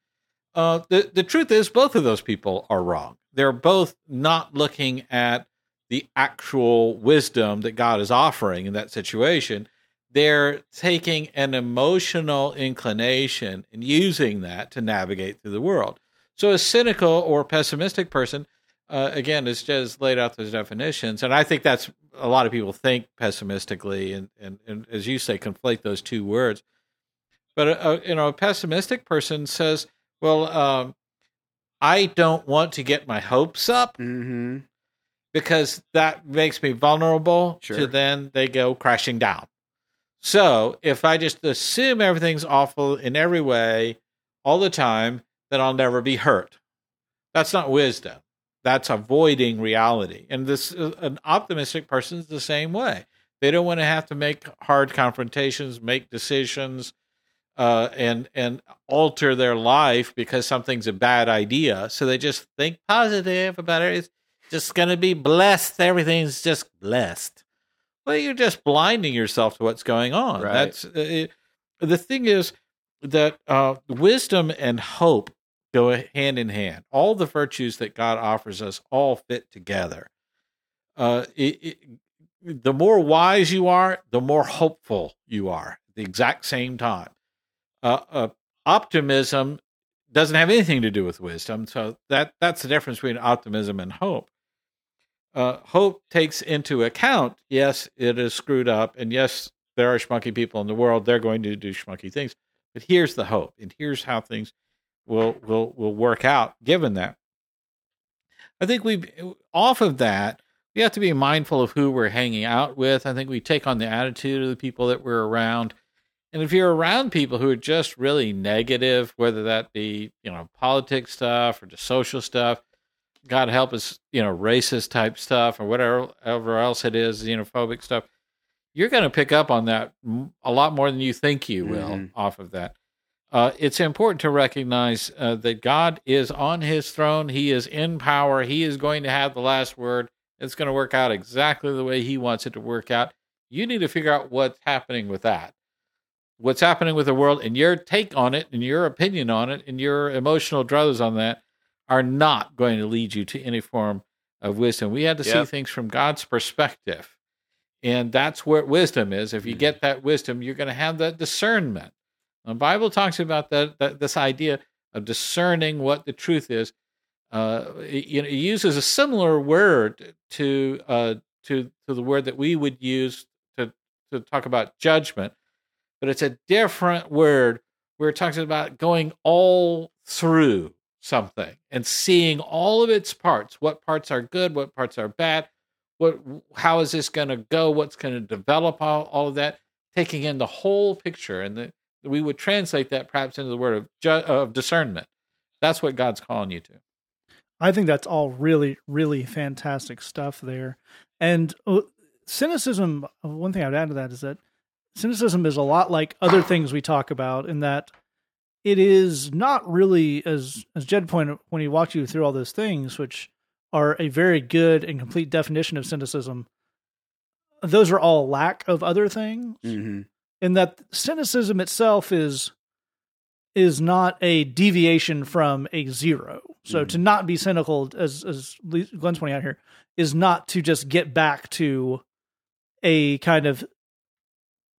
Uh, the, the truth is, both of those people are wrong. They're both not looking at the actual wisdom that God is offering in that situation. They're taking an emotional inclination and using that to navigate through the world. So, a cynical or pessimistic person, uh, again, as Jed laid out those definitions, and I think that's a lot of people think pessimistically, and, and, and as you say, conflate those two words. But a, you know, a pessimistic person says, "Well, um, I don't want to get my hopes up Mm-hmm. because that makes me vulnerable Sure. to then they go crashing down. So if I just assume everything's awful in every way all the time, then I'll never be hurt. That's not wisdom. That's avoiding reality. And this uh, an optimistic person is the same way. They don't want to have to make hard confrontations, make decisions, uh, and and alter their life because something's a bad idea. So they just think positive about it. It's just going to be blessed. Everything's just blessed. Well, you're just blinding yourself to what's going on. Right. That's uh, it, the thing is that uh, wisdom and hope go hand in hand. All the virtues that God offers us all fit together. Uh, it, it, the more wise you are, the more hopeful you are at the exact same time. Uh, uh, optimism doesn't have anything to do with wisdom, so that that's the difference between optimism and hope. Uh, hope takes into account, yes, it is screwed up, and yes, there are schmucky people in the world. They're going to do schmucky things, but here's the hope, and here's how things will will will work out. Given that, I think we off of that we have to be mindful of who we're hanging out with. I think we take on the attitude of the people that we're around. And if you're around people who are just really negative, whether that be, you know, politics stuff or just social stuff, God help us, you know, racist type stuff or whatever, whatever else it is, xenophobic stuff, you're going to pick up on that a lot more than you think you will Mhm. off of that. Uh, it's important to recognize uh, that God is on his throne. He is in power. He is going to have the last word. It's going to work out exactly the way he wants it to work out. You need to figure out what's happening with that. What's happening with the world and your take on it and your opinion on it and your emotional druthers on that are not going to lead you to any form of wisdom. We had to see things from God's perspective. And that's where wisdom is. If you get that wisdom, you're going to have that discernment. The Bible talks about that, that this idea of discerning what the truth is. Uh, it, you know, it uses a similar word to uh, to to the word that we would use to to talk about judgment, but it's a different word where it talks about going all through something and seeing all of its parts. What parts are good? What parts are bad? What? How is this going to go? What's going to develop? All, all of that, taking in the whole picture, and the, we would translate that perhaps into the word of ju- of discernment. That's what God's calling you to. I think that's all really, really fantastic stuff there. And uh, cynicism, uh, one thing I would add to that is that cynicism is a lot like other things we talk about in that it is not really, as, as Jed pointed when he walked you through all those things, which are a very good and complete definition of cynicism, those are all lack of other things Mm-hmm. In that cynicism itself is is not a deviation from a zero. So to not be cynical, as as Glenn's pointing out here, is not to just get back to a kind of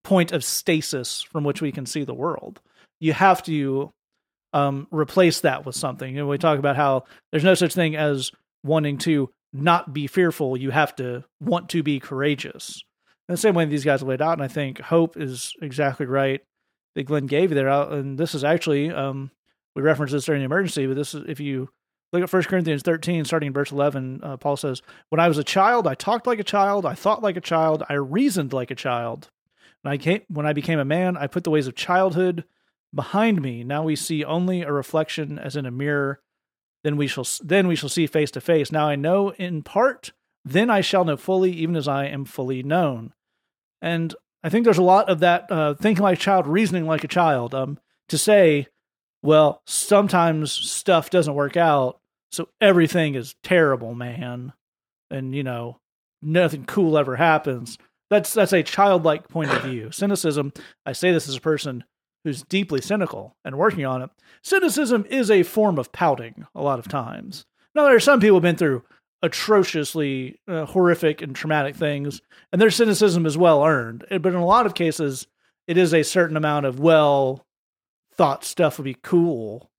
point of stasis from which we can see the world. You have to um, replace that with something. And we talk about how there's no such thing as wanting to not be fearful. You have to want to be courageous. In the same way these guys laid out, and I think hope is exactly right that Glenn gave you there. And this is actually um, we referenced this during the emergency, but this is if you look at 1 Corinthians 13, starting in verse 11, uh, Paul says, When I was a child, I talked like a child, I thought like a child, I reasoned like a child. When I, came, when I became a man, I put the ways of childhood behind me. Now we see only a reflection as in a mirror. Then we shall then we shall see face to face. Now I know in part, then I shall know fully, even as I am fully known. And I think there's a lot of that uh, thinking like a child, reasoning like a child. Um, to say, well, sometimes stuff doesn't work out, so everything is terrible, man, and you know nothing cool ever happens. That's that's a childlike point of [COUGHS] view. Cynicism. I say this as a person who's deeply cynical and working on it. Cynicism is a form of pouting a lot of times. Now there are some people who've been through atrociously uh, horrific and traumatic things, and their cynicism is well earned. But in a lot of cases, it is a certain amount of well thought stuff would be cool,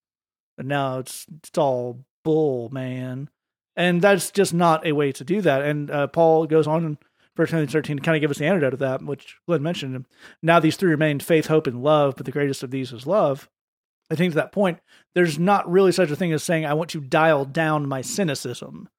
and now it's it's all bull, man. And that's just not a way to do that. And uh, Paul goes on in 1 Corinthians 13 to kind of give us the antidote of that, which Glenn mentioned. Now these three remain faith, hope, and love, but the greatest of these is love. I think to that point, there's not really such a thing as saying, I want to dial down my cynicism.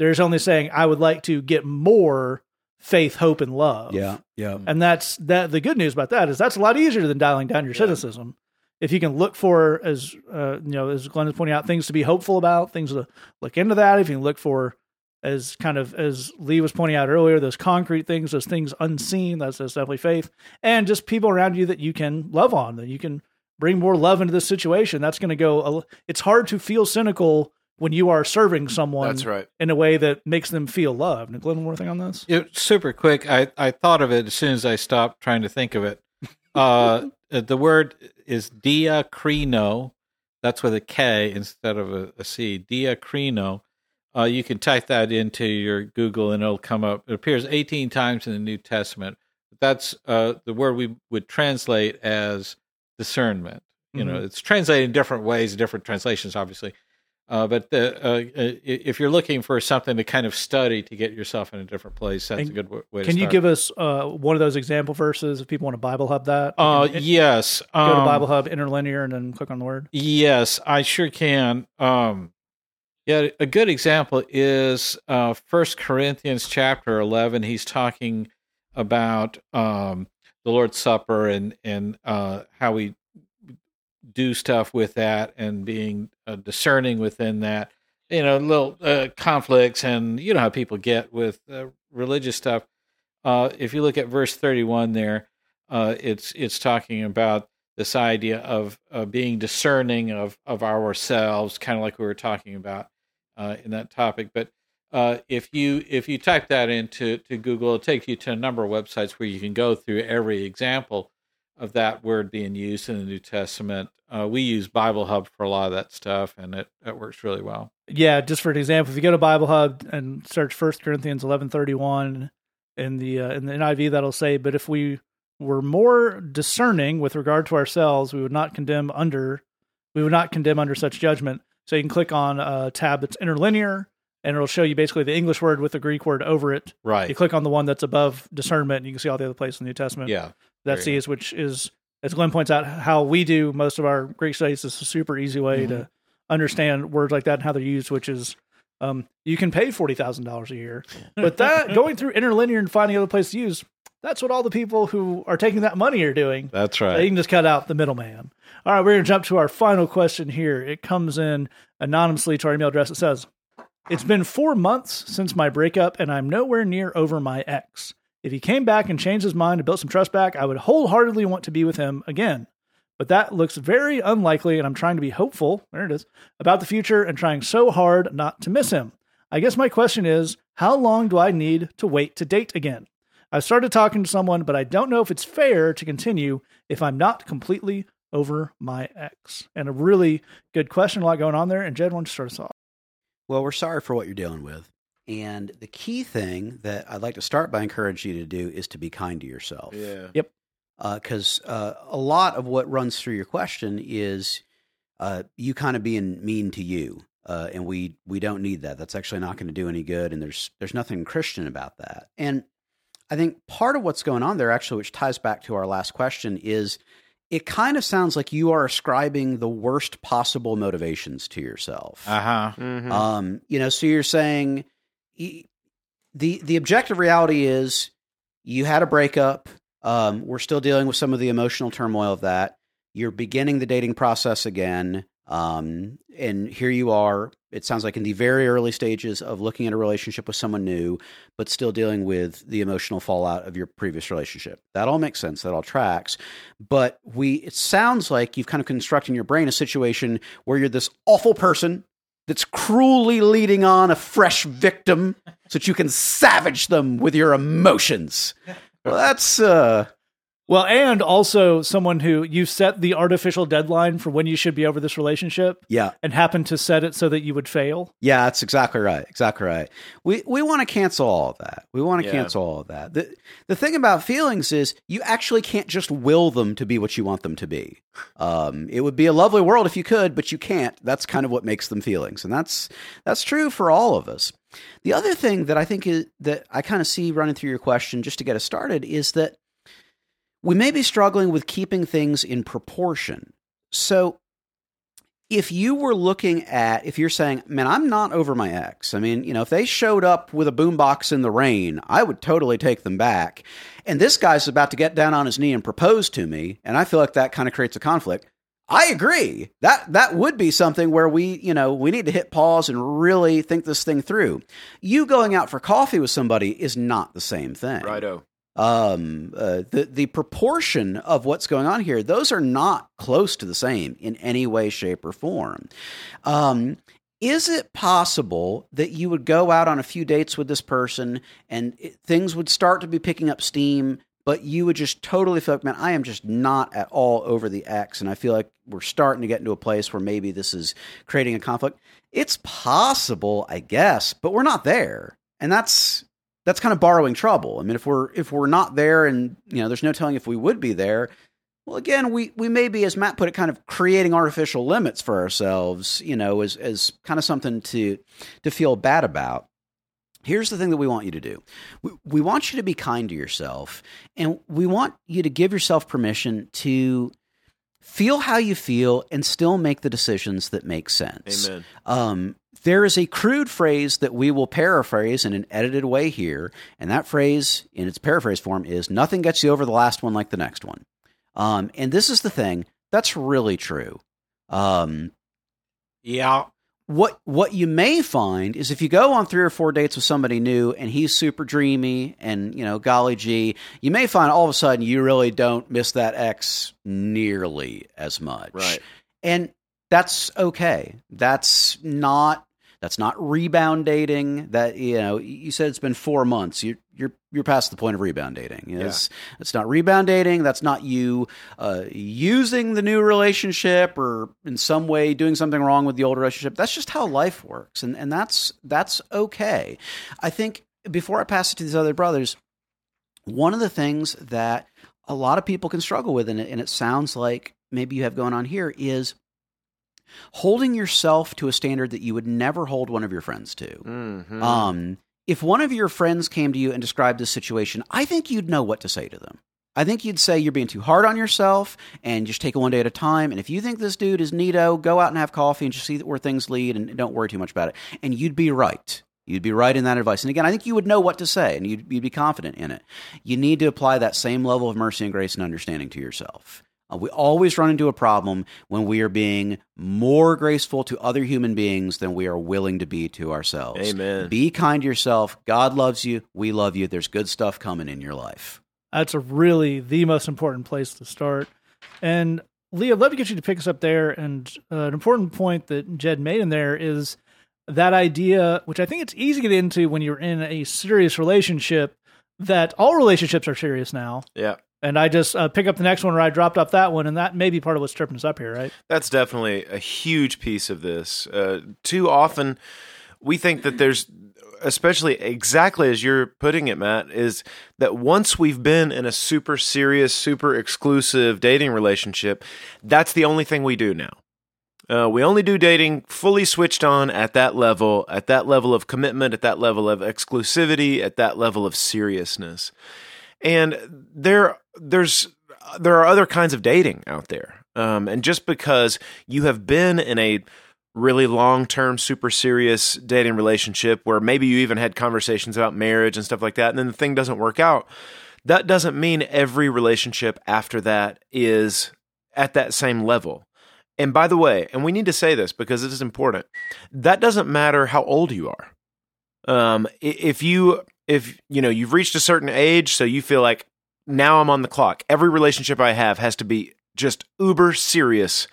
There's only saying, I would like to get more faith, hope, and love. Yeah, yeah. And that's that. The good news about that is that's a lot easier than dialing down your cynicism. If you can look for, as uh, you know, as Glenn is pointing out, things to be hopeful about, things to look into that. If you can look for, as kind of as Lee was pointing out earlier, those concrete things, those things unseen, that's, that's definitely faith, and just people around you that you can love on, that you can bring more love into this situation. That's going to go. It's hard to feel cynical when you are serving someone That's right. in a way that makes them feel loved. And Glenn, one more thing on this. It, super quick. I, I thought of it as soon as I stopped trying to think of it. [LAUGHS] Uh, the word is diakrino. That's with a K instead of a, a C. Diakrino. Uh, you can type that into your Google and it'll come up. It appears 18 times in the New Testament. That's uh, the word we would translate as discernment. You know, it's translated in different ways, different translations, obviously. Uh, but the, uh, uh, if you're looking for something to kind of study to get yourself in a different place, that's And a good w- way. Can you give us uh, one of those example verses if people want to Bible Hub that? Uh, can yes. go to um, Bible Hub interlinear and then click on the word. Yes, I sure can. Um, yeah, a good example is uh, First Corinthians chapter eleven. He's talking about um, the Lord's Supper and and uh, how we do stuff with that and being uh, discerning within that. You know, little uh, conflicts and you know how people get with uh, religious stuff. uh, if you look at verse 31 there, uh, it's it's talking about this idea of uh, being discerning of of ourselves, kind of like we were talking about in that topic. But uh, if you if you type that into to Google, it takes you to a number of websites where you can go through every example of that word being used in the New Testament. Uh, we use Bible Hub for a lot of that stuff, and it, it works really well. Yeah, just for an example, if you go to Bible Hub and search First Corinthians eleven thirty one in the uh, in the NIV, that'll say, "But if we were more discerning with regard to ourselves, we would not condemn under we would not condemn under such judgment." So you can click on a tab that's interlinear, and it'll show you basically the English word with the Greek word over it. Right. You click on the one that's above discernment, and you can see all the other places in the New Testament. Yeah. That There you sees, which is, as Glenn points out, how we do most of our Greek studies is a super easy way to understand words like that and how they're used, which is um, you can pay forty thousand dollars a year, but that [LAUGHS] going through interlinear and finding other places to use, that's what all the people who are taking that money are doing. That's right. They can just cut out the middleman. All right, we're going to jump to our final question here. It comes in anonymously to our email address. It says, It's been four months since my breakup, and I'm nowhere near over my ex. If he came back and changed his mind and built some trust back, I would wholeheartedly want to be with him again. But that looks very unlikely, and I'm trying to be hopeful, there it is, about the future and trying so hard not to miss him. I guess my question is how long do I need to wait to date again? I've started talking to someone, but I don't know if it's fair to continue if I'm not completely over my ex. And a really good question, a lot going on there. And Jed, why don't you start us off? Well, we're sorry for what you're dealing with. And the key thing that I'd like to start by encouraging you to do is to be kind to yourself. Yeah. Yep. Because uh, a lot of what runs through your question is uh, you kind of being mean to you. Uh, and we, we don't need that. That's actually not going to do any good. And there's, there's nothing Christian about that. And I think part of what's going on there, actually, which ties back to our last question, is it kind of sounds like you are ascribing the worst possible motivations to yourself. Uh huh. Mhm. Um, you know, so you're saying the the objective reality is you had a breakup. Um, we're still dealing with some of the emotional turmoil of that. You're beginning the dating process again. Um, and here you are. It sounds like in the very early stages of looking at a relationship with someone new, but still dealing with the emotional fallout of your previous relationship. That all makes sense. That all tracks. But we, it sounds like you've kind of constructed in your brain a situation where you're this awful person that's cruelly leading on a fresh victim so that you can savage them with your emotions. Well, that's uh Well, and also someone who you set the artificial deadline for when you should be over this relationship yeah, and happened to set it so that you would fail. yeah, that's exactly right. Exactly right. We we want to cancel all of that. We want to Yeah. cancel all of that. The the thing about feelings is you actually can't just will them to be what you want them to be. Um, it would be a lovely world if you could, but you can't. That's kind of what makes them feelings, and that's that's true for all of us. The other thing that I think is that I kind of see running through your question, just to get us started, is that we may be struggling with keeping things in proportion. So if you were looking at if you're saying, "Man, I'm not over my ex." I mean, you know, if they showed up with a boombox in the rain, I would totally take them back. And this guy's about to get down on his knee and propose to me, and I feel like that kind of creates a conflict. I agree. That that would be something where we, you know, we need to hit pause and really think this thing through. You going out for coffee with somebody is not the same thing Righto. Um, uh, the the proportion of what's going on here, those are not close to the same in any way, shape, or form. Um, is it possible that you would go out on a few dates with this person and it, things would start to be picking up steam, but you would just totally feel like, man, I am just not at all over the ex, and I feel like we're starting to get into a place where maybe this is creating a conflict. It's possible, I guess, but we're not there, and that's that's kind of borrowing trouble. I mean, if we're if we're not there, and you know, there's no telling if we would be there. Well, again, we we may be, as Matt put it, kind of creating artificial limits for ourselves. You know, as as kind of something to to feel bad about. Here's the thing that we want you to do. We, we want you to be kind to yourself, and we want you to give yourself permission to feel how you feel and still make the decisions that make sense. Amen. Um, there is a crude phrase that we will paraphrase in an edited way here, and that phrase in its paraphrase form is nothing gets you over the last one like the next one. Um, and this is the thing that's really true. Um, Yeah. what what you may find is if you go on three or four dates with somebody new and he's super dreamy and you know golly gee you may find all of a sudden you really don't miss that ex nearly as much Right. and that's okay. That's not that's not rebound dating. That you know you said it's been four months. You you're you're past the point of rebound dating. It's, it's not rebound dating. That's not you uh, using the new relationship or in some way doing something wrong with the old relationship. That's just how life works. And and that's that's okay. I think before i pass it to these other brothers one of the things that a lot of people can struggle with and it, and it sounds like maybe you have going on here is holding yourself to a standard that you would never hold one of your friends to Mhm. um, if one of your friends came to you and described this situation, I think you'd know what to say to them. I think you'd say you're being too hard on yourself and just take it one day at a time. And if you think this dude is neato, go out and have coffee and just see where things lead and don't worry too much about it. And you'd be right. You'd be right in that advice. And again, I think you would know what to say and you'd, you'd be confident in it. You need to apply that same level of mercy and grace and understanding to yourself. Uh, we always run into a problem when we are being more graceful to other human beings than we are willing to be to ourselves. Amen. Be kind to yourself. God loves you. We love you. There's good stuff coming in your life. That's a really the most important place to start. And Lee, I'd love to get you to pick us up there. And uh, an important point that Jed made in there is that idea, which I think it's easy to get into when you're in a serious relationship, that all relationships are serious now. yeah. And I just uh, pick up the next one where I dropped off that one, and that may be part of what's tripping us up here, right? That's definitely a huge piece of this. Uh, too often, we think that there's, especially exactly as you're putting it, Matt, is that once we've been in a super serious, super exclusive dating relationship, that's the only thing we do now. Uh, we only do dating fully switched on at that level, at that level of commitment, at that level of exclusivity, at that level of seriousness. And there, there's, there are other kinds of dating out there. Um, and just because you have been in a really long term, super serious dating relationship where maybe you even had conversations about marriage and stuff like that, and then the thing doesn't work out, that doesn't mean every relationship after that is at that same level. And by the way, and we need to say this because it is important, that doesn't matter how old you are. Um, if you if you know you've reached a certain age, so you feel like now I'm on the clock. Every relationship I have has to be just uber serious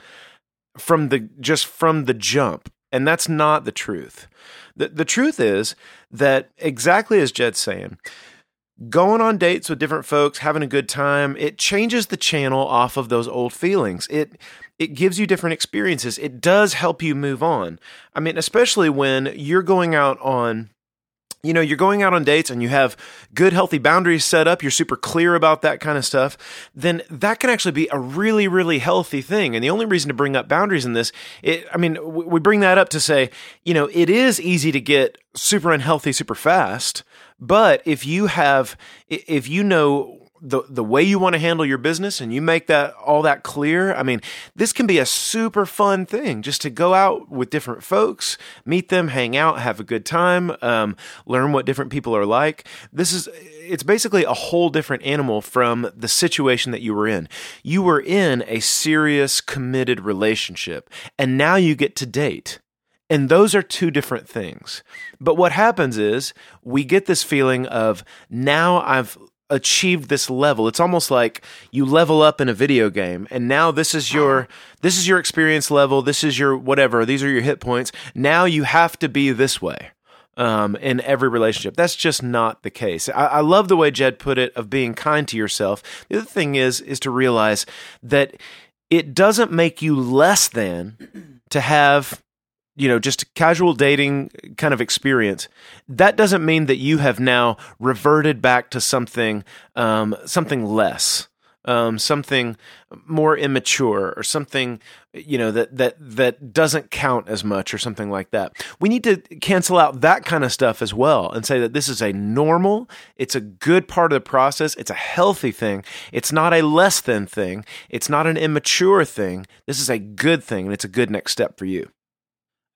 from the just from the jump. And that's not the truth. The the truth is that exactly as Jed's saying, going on dates with different folks, having a good time, it changes the channel off of those old feelings. It it gives you different experiences. It does help you move on. I mean, especially when you're going out on you know, you're going out on dates and you have good, healthy boundaries set up, you're super clear about that kind of stuff, then that can actually be a really, really healthy thing. And the only reason to bring up boundaries in this, it, I mean, we bring that up to say, you know, it is easy to get super unhealthy super fast. But if you have, if you know the the way you want to handle your business and you make that all that clear i mean this can be a super fun thing just to go out with different folks meet them hang out have a good time um, learn what different people are like. This is it's basically a whole different animal from the situation that you were in. You were in a serious committed relationship and now you get to date. And those are two different things. But what happens is we get this feeling of now I've achieved this level. It's almost like you level up in a video game and now this is your this is your experience level, this is your whatever, these are your hit points. Now you have to be this way. Um, in every relationship. That's just not the case. I, I love the way Jed put it of being kind to yourself. The other thing is is to realize that it doesn't make you less than to have you know, just casual dating kind of experience, that doesn't mean that you have now reverted back to something, um, something less, um, something more immature, or something, you know, that that that doesn't count as much, or something like that. We need to cancel out that kind of stuff as well, and say that this is a normal, it's a good part of the process, it's a healthy thing, it's not a less than thing, it's not an immature thing. This is a good thing, and it's a good next step for you.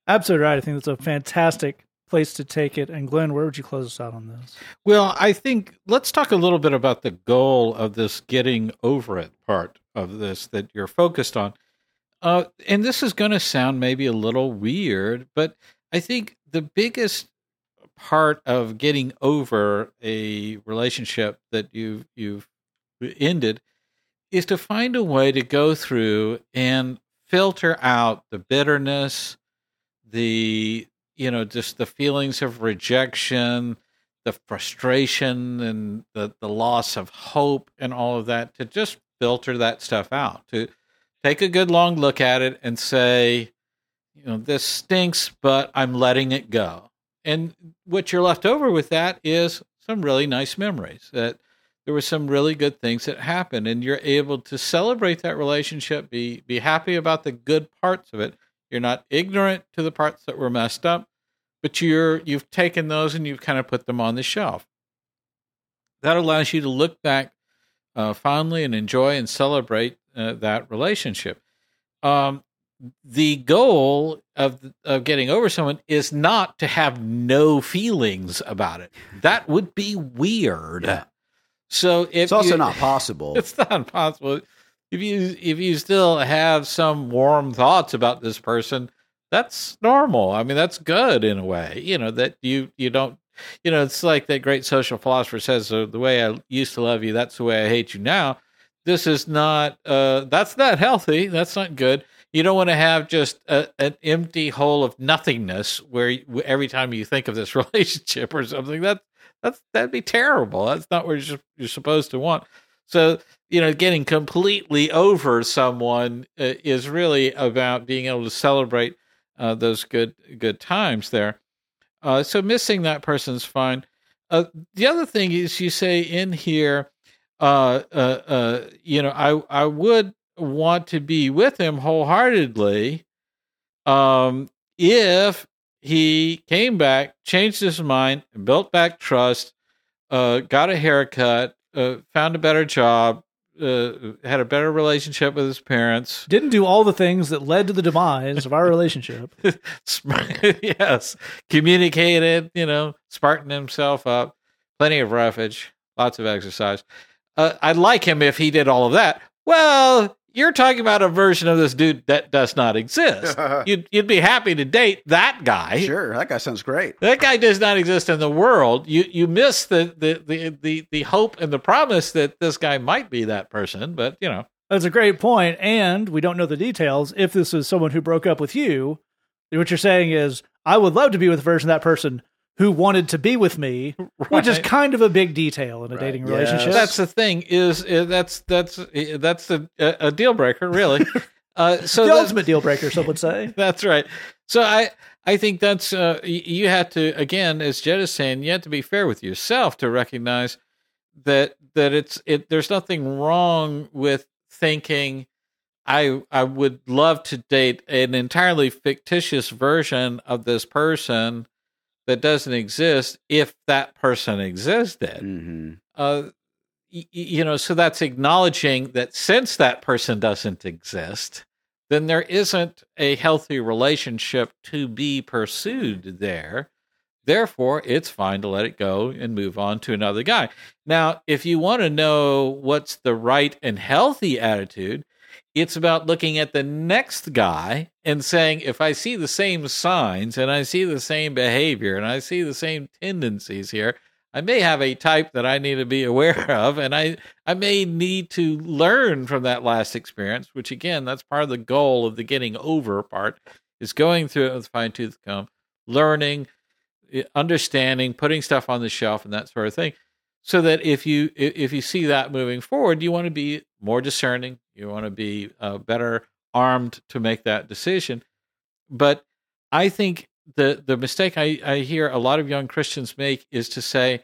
Absolutely right. I think that's a fantastic place to take it. And Glenn, where would you close us out on this? Well, I think let's talk a little bit about the goal of this getting over it part of this that you're focused on. Uh, and this is going to sound maybe a little weird, but I think the biggest part of getting over a relationship that you've you've ended is to find a way to go through and filter out the bitterness, the you know just the feelings of rejection, the frustration and the the loss of hope and all of that to just filter that stuff out to take a good long look at it and say you know this stinks but i'm letting it go. And what you're left over with that is some really nice memories that there were some really good things that happened and you're able to celebrate that relationship be be happy about the good parts of it you're not ignorant to the parts that were messed up but you're you've taken those and you've kind of put them on the shelf that allows you to look back uh, fondly and enjoy and celebrate uh, that relationship um, the goal of of getting over someone is not to have no feelings about it. That would be weird. Yeah. So if It's also you- not possible. [LAUGHS] It's not possible. If you if you still have some warm thoughts about this person, that's normal. I mean, that's good in a way. You know that you you don't. You know, it's like that great social philosopher says, "The way I used to love you, that's the way I hate you now." This is not. Uh, that's not healthy. That's not good. You don't want to have just a, an empty hole of nothingness where every time you think of this [LAUGHS] relationship or something that that's that'd be terrible. That's not what you're, you're supposed to want. So you know, getting completely over someone uh, is really about being able to celebrate uh, those good good times there. Uh, so missing that person's fine. Uh, the other thing is you say in here, uh, you know, I I would want to be with him wholeheartedly, um, if he came back, changed his mind, built back trust, got a haircut, uh, found a better job, uh, had a better relationship with his parents. Didn't do all the things that led to the demise of our relationship. [LAUGHS] [LAUGHS] yes, communicated, you know, smartened himself up, plenty of roughage, lots of exercise. Uh, I'd like him if he did all of that. Well, you're talking about a version of this dude that does not exist. [LAUGHS] you'd you'd be happy to date that guy. Sure, that guy sounds great. That guy does not exist in the world. You you miss the the, the, the the hope and the promise that this guy might be that person, but you know. That's a great point, and we don't know the details. If this is someone who broke up with you, what you're saying is, I would love to be with a version of that person who wanted to be with me, which is kind of a big detail in a dating Yes. relationship. That's the thing is uh, that's that's uh, that's a, a deal breaker, really. [LAUGHS] uh, so the that- ultimate deal breaker, some would say. [LAUGHS] That's right. So I I think that's uh, you have to again, as Jed is saying, you have to be fair with yourself to recognize that that it's it. There's nothing wrong with thinking. I I would love to date an entirely fictitious version of this person that doesn't exist if that person existed hmm uh, y- you know, so that's acknowledging that since that person doesn't exist, then there isn't a healthy relationship to be pursued there. Therefore, it's fine to let it go and move on to another guy. Now, if you want to know what's the right and healthy attitude, it's about looking at the next guy and saying, if I see the same signs and I see the same behavior and I see the same tendencies here, I may have a type that I need to be [LAUGHS] aware of, and I I may need to learn from that last experience. Which again, that's part of the goal of the getting over part is going through it with fine tooth comb, learning, eh, understanding, putting stuff on the shelf, and that sort of thing. So that if you if you see that moving forward, you want to be more discerning. You want to be uh, better armed to make that decision. But I think the the mistake I, I hear a lot of young Christians make is to say,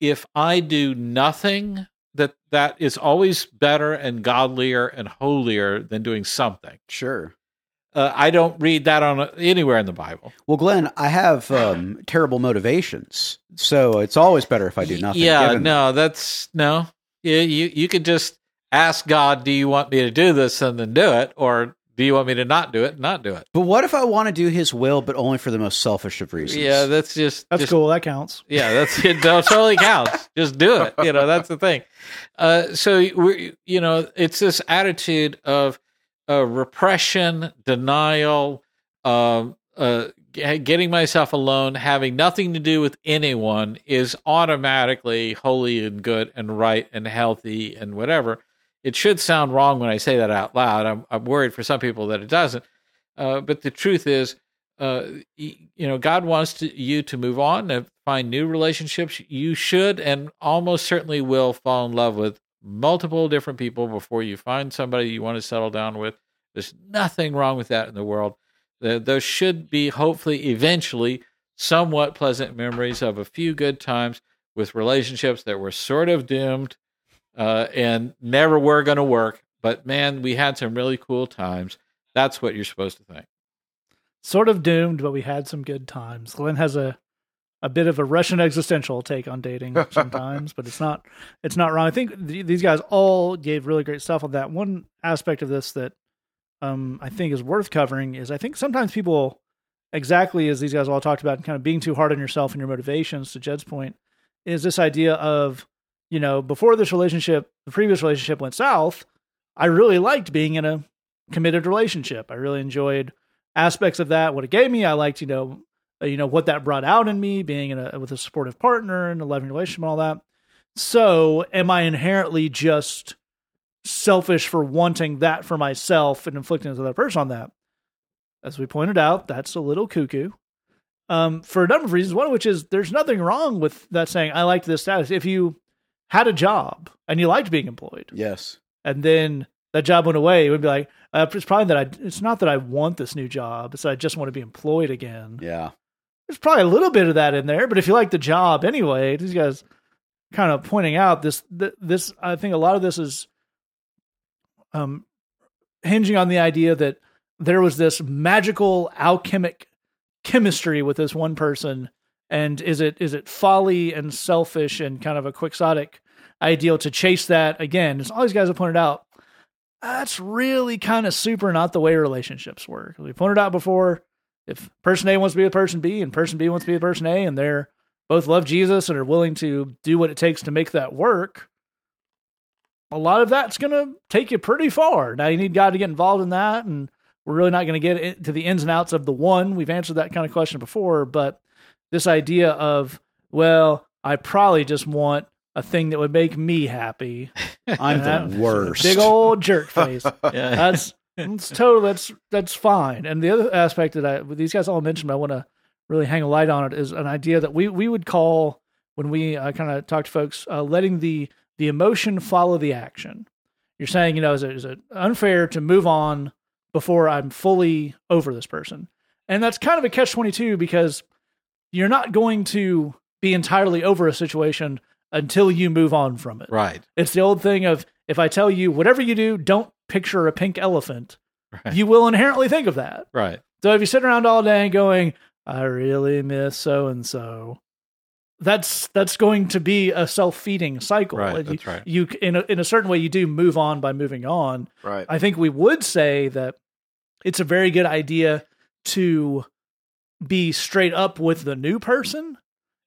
if I do nothing, that that is always better and godlier and holier than doing something. Sure. Uh, I don't read that on anywhere in the Bible. Well, Glenn, I have um, terrible motivations, so it's always better if I do nothing. Yeah, no, that's no. You, you you could just ask God, "Do you want me to do this?" and then do it, or do you want me to not do it? and Not do it. But what if I want to do His will, but only for the most selfish of reasons? Yeah, that's just That's just, cool. That counts. Yeah, that's it. That totally counts. [LAUGHS] Just do it. You know, that's the thing. Uh, so we, you know, it's this attitude of uh, repression, denial, um, uh, g- getting myself alone, having nothing to do with anyone is automatically holy and good and right and healthy and whatever. It should sound wrong when I say that out loud. I'm, I'm worried for some people that it doesn't. Uh, but the truth is, uh, you know, God wants to, you to move on and find new relationships. You should and almost certainly will fall in love with multiple different people before you find somebody you want to settle down with. There's nothing wrong with that in the world. There, should be, hopefully, eventually, somewhat pleasant memories of a few good times with relationships that were sort of doomed uh, and never were going to work. But man, we had some really cool times. That's what you're supposed to think. Sort of doomed, but we had some good times. Glenn has a a bit of a Russian existential take on dating [LAUGHS] sometimes, but it's not it's not wrong. I think th- these guys all gave really great stuff on that. One aspect of this that um, I think is worth covering is I think sometimes people exactly as these guys all talked about, kind of being too hard on yourself and your motivations. To Jed's point, is this idea of you know before this relationship, the previous relationship went south. I really liked being in a committed relationship. I really enjoyed aspects of that. What it gave me, I liked you know uh, you know what that brought out in me being in a, with a supportive partner and a loving relationship and all that. So, am I inherently just selfish for wanting that for myself and inflicting another person on that? As we pointed out, that's a little cuckoo. Um, for a number of reasons, one of which is there's nothing wrong with that saying I liked this status. If you had a job and you liked being employed, Yes. and then that job went away, it would be like uh, it's probably that I. It's not that I want this new job; it's that I just want to be employed again Yeah. there's probably a little bit of that in there, but if you like the job anyway, these guys kind of pointing out this th- this I think a lot of this is um hinging on the idea that there was this magical alchemic chemistry with this one person and is it is it folly and selfish and kind of a quixotic ideal to chase that again as all these guys have pointed out that's really kind of super not the way relationships work we pointed out before if person A wants to be with person B and person B wants to be with person A and they're both love Jesus and are willing to do what it takes to make that work, a lot of that's going to take you pretty far. Now you need God to get involved in that and we're really not going to get into the ins and outs of the one. We've answered that kind of question before, but this idea of, well, I probably just want a thing that would make me happy. [LAUGHS] I'm That- the worst. Big old jerk [LAUGHS] face. Yeah. That's that's totally that's that's fine. And the other aspect that I these guys all mentioned, I want to really hang a light on it is an idea that we we would call when we uh, kind of talk to folks, uh, letting the the emotion follow the action. You're saying, you know, is it, is it unfair to move on before I'm fully over this person? And that's kind of a catch twenty two because you're not going to be entirely over a situation until you move on from it. right. It's the old thing of if I tell you whatever you do, don't picture a pink elephant, Right. you will inherently think of that. Right. So if you sit around all day going, I really miss so and so, that's that's going to be a self feeding cycle. Right, And that's you, right. You in a, in a certain way you do move on by moving on. Right. I think we would say that it's a very good idea to be straight up with the new person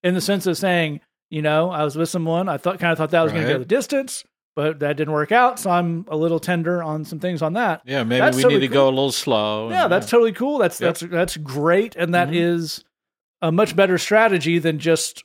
in the sense of saying, you know, I was with someone, I thought kind of thought that was going to go the distance, but that didn't work out, so I'm a little tender on some things on that. Yeah, maybe That's we totally need to cool. go a little slow. Yeah, and- that's totally cool. That's Yep. that's that's great, and that Mhm. is a much better strategy than just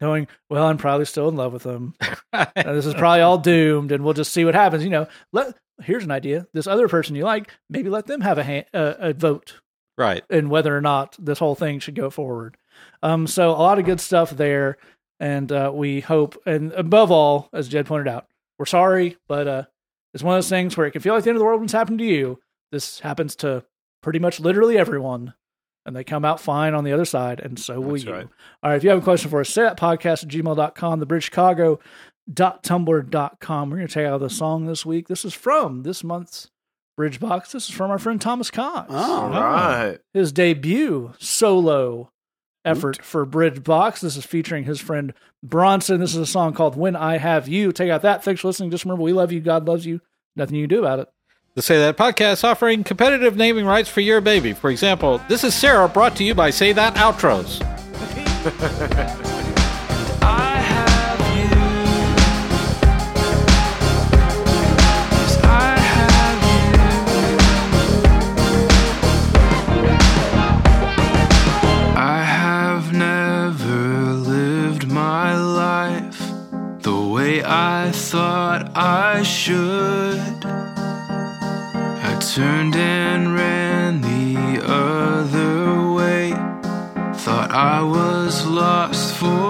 going. Well, I'm probably still in love with them. and [LAUGHS] this is probably all doomed, and we'll just see what happens. You know, let here's an idea. This other person you like, maybe let them have a hand, uh, a vote right. And whether or not this whole thing should go forward. Um, so a lot of good stuff there, and uh, we hope, and above all, as Jed pointed out, we're sorry, but uh, it's one of those things where it can feel like the end of the world when it's happened to you. This happens to pretty much literally everyone, and they come out fine on the other side, and so will That's you. right. All right, if you have a question for us, say that podcast at gmail.com, the Bridge Chicago dot tumblr.com. We're going to take out the song this week. This is from this month's Bridge Box. This is from our friend Thomas Cox Oh. All right. his debut solo effort for Bridge Box. This is featuring his friend Bronson. This is a song called When I Have You. Take out that. Thanks for listening. Just remember, we love you. God loves you. Nothing you can do about it. The Say That podcast offering competitive naming rights for your baby. For example, this is Sarah brought to you by Say That Outros. [LAUGHS] thought I should. I turned and ran the other way. Thought I was lost for.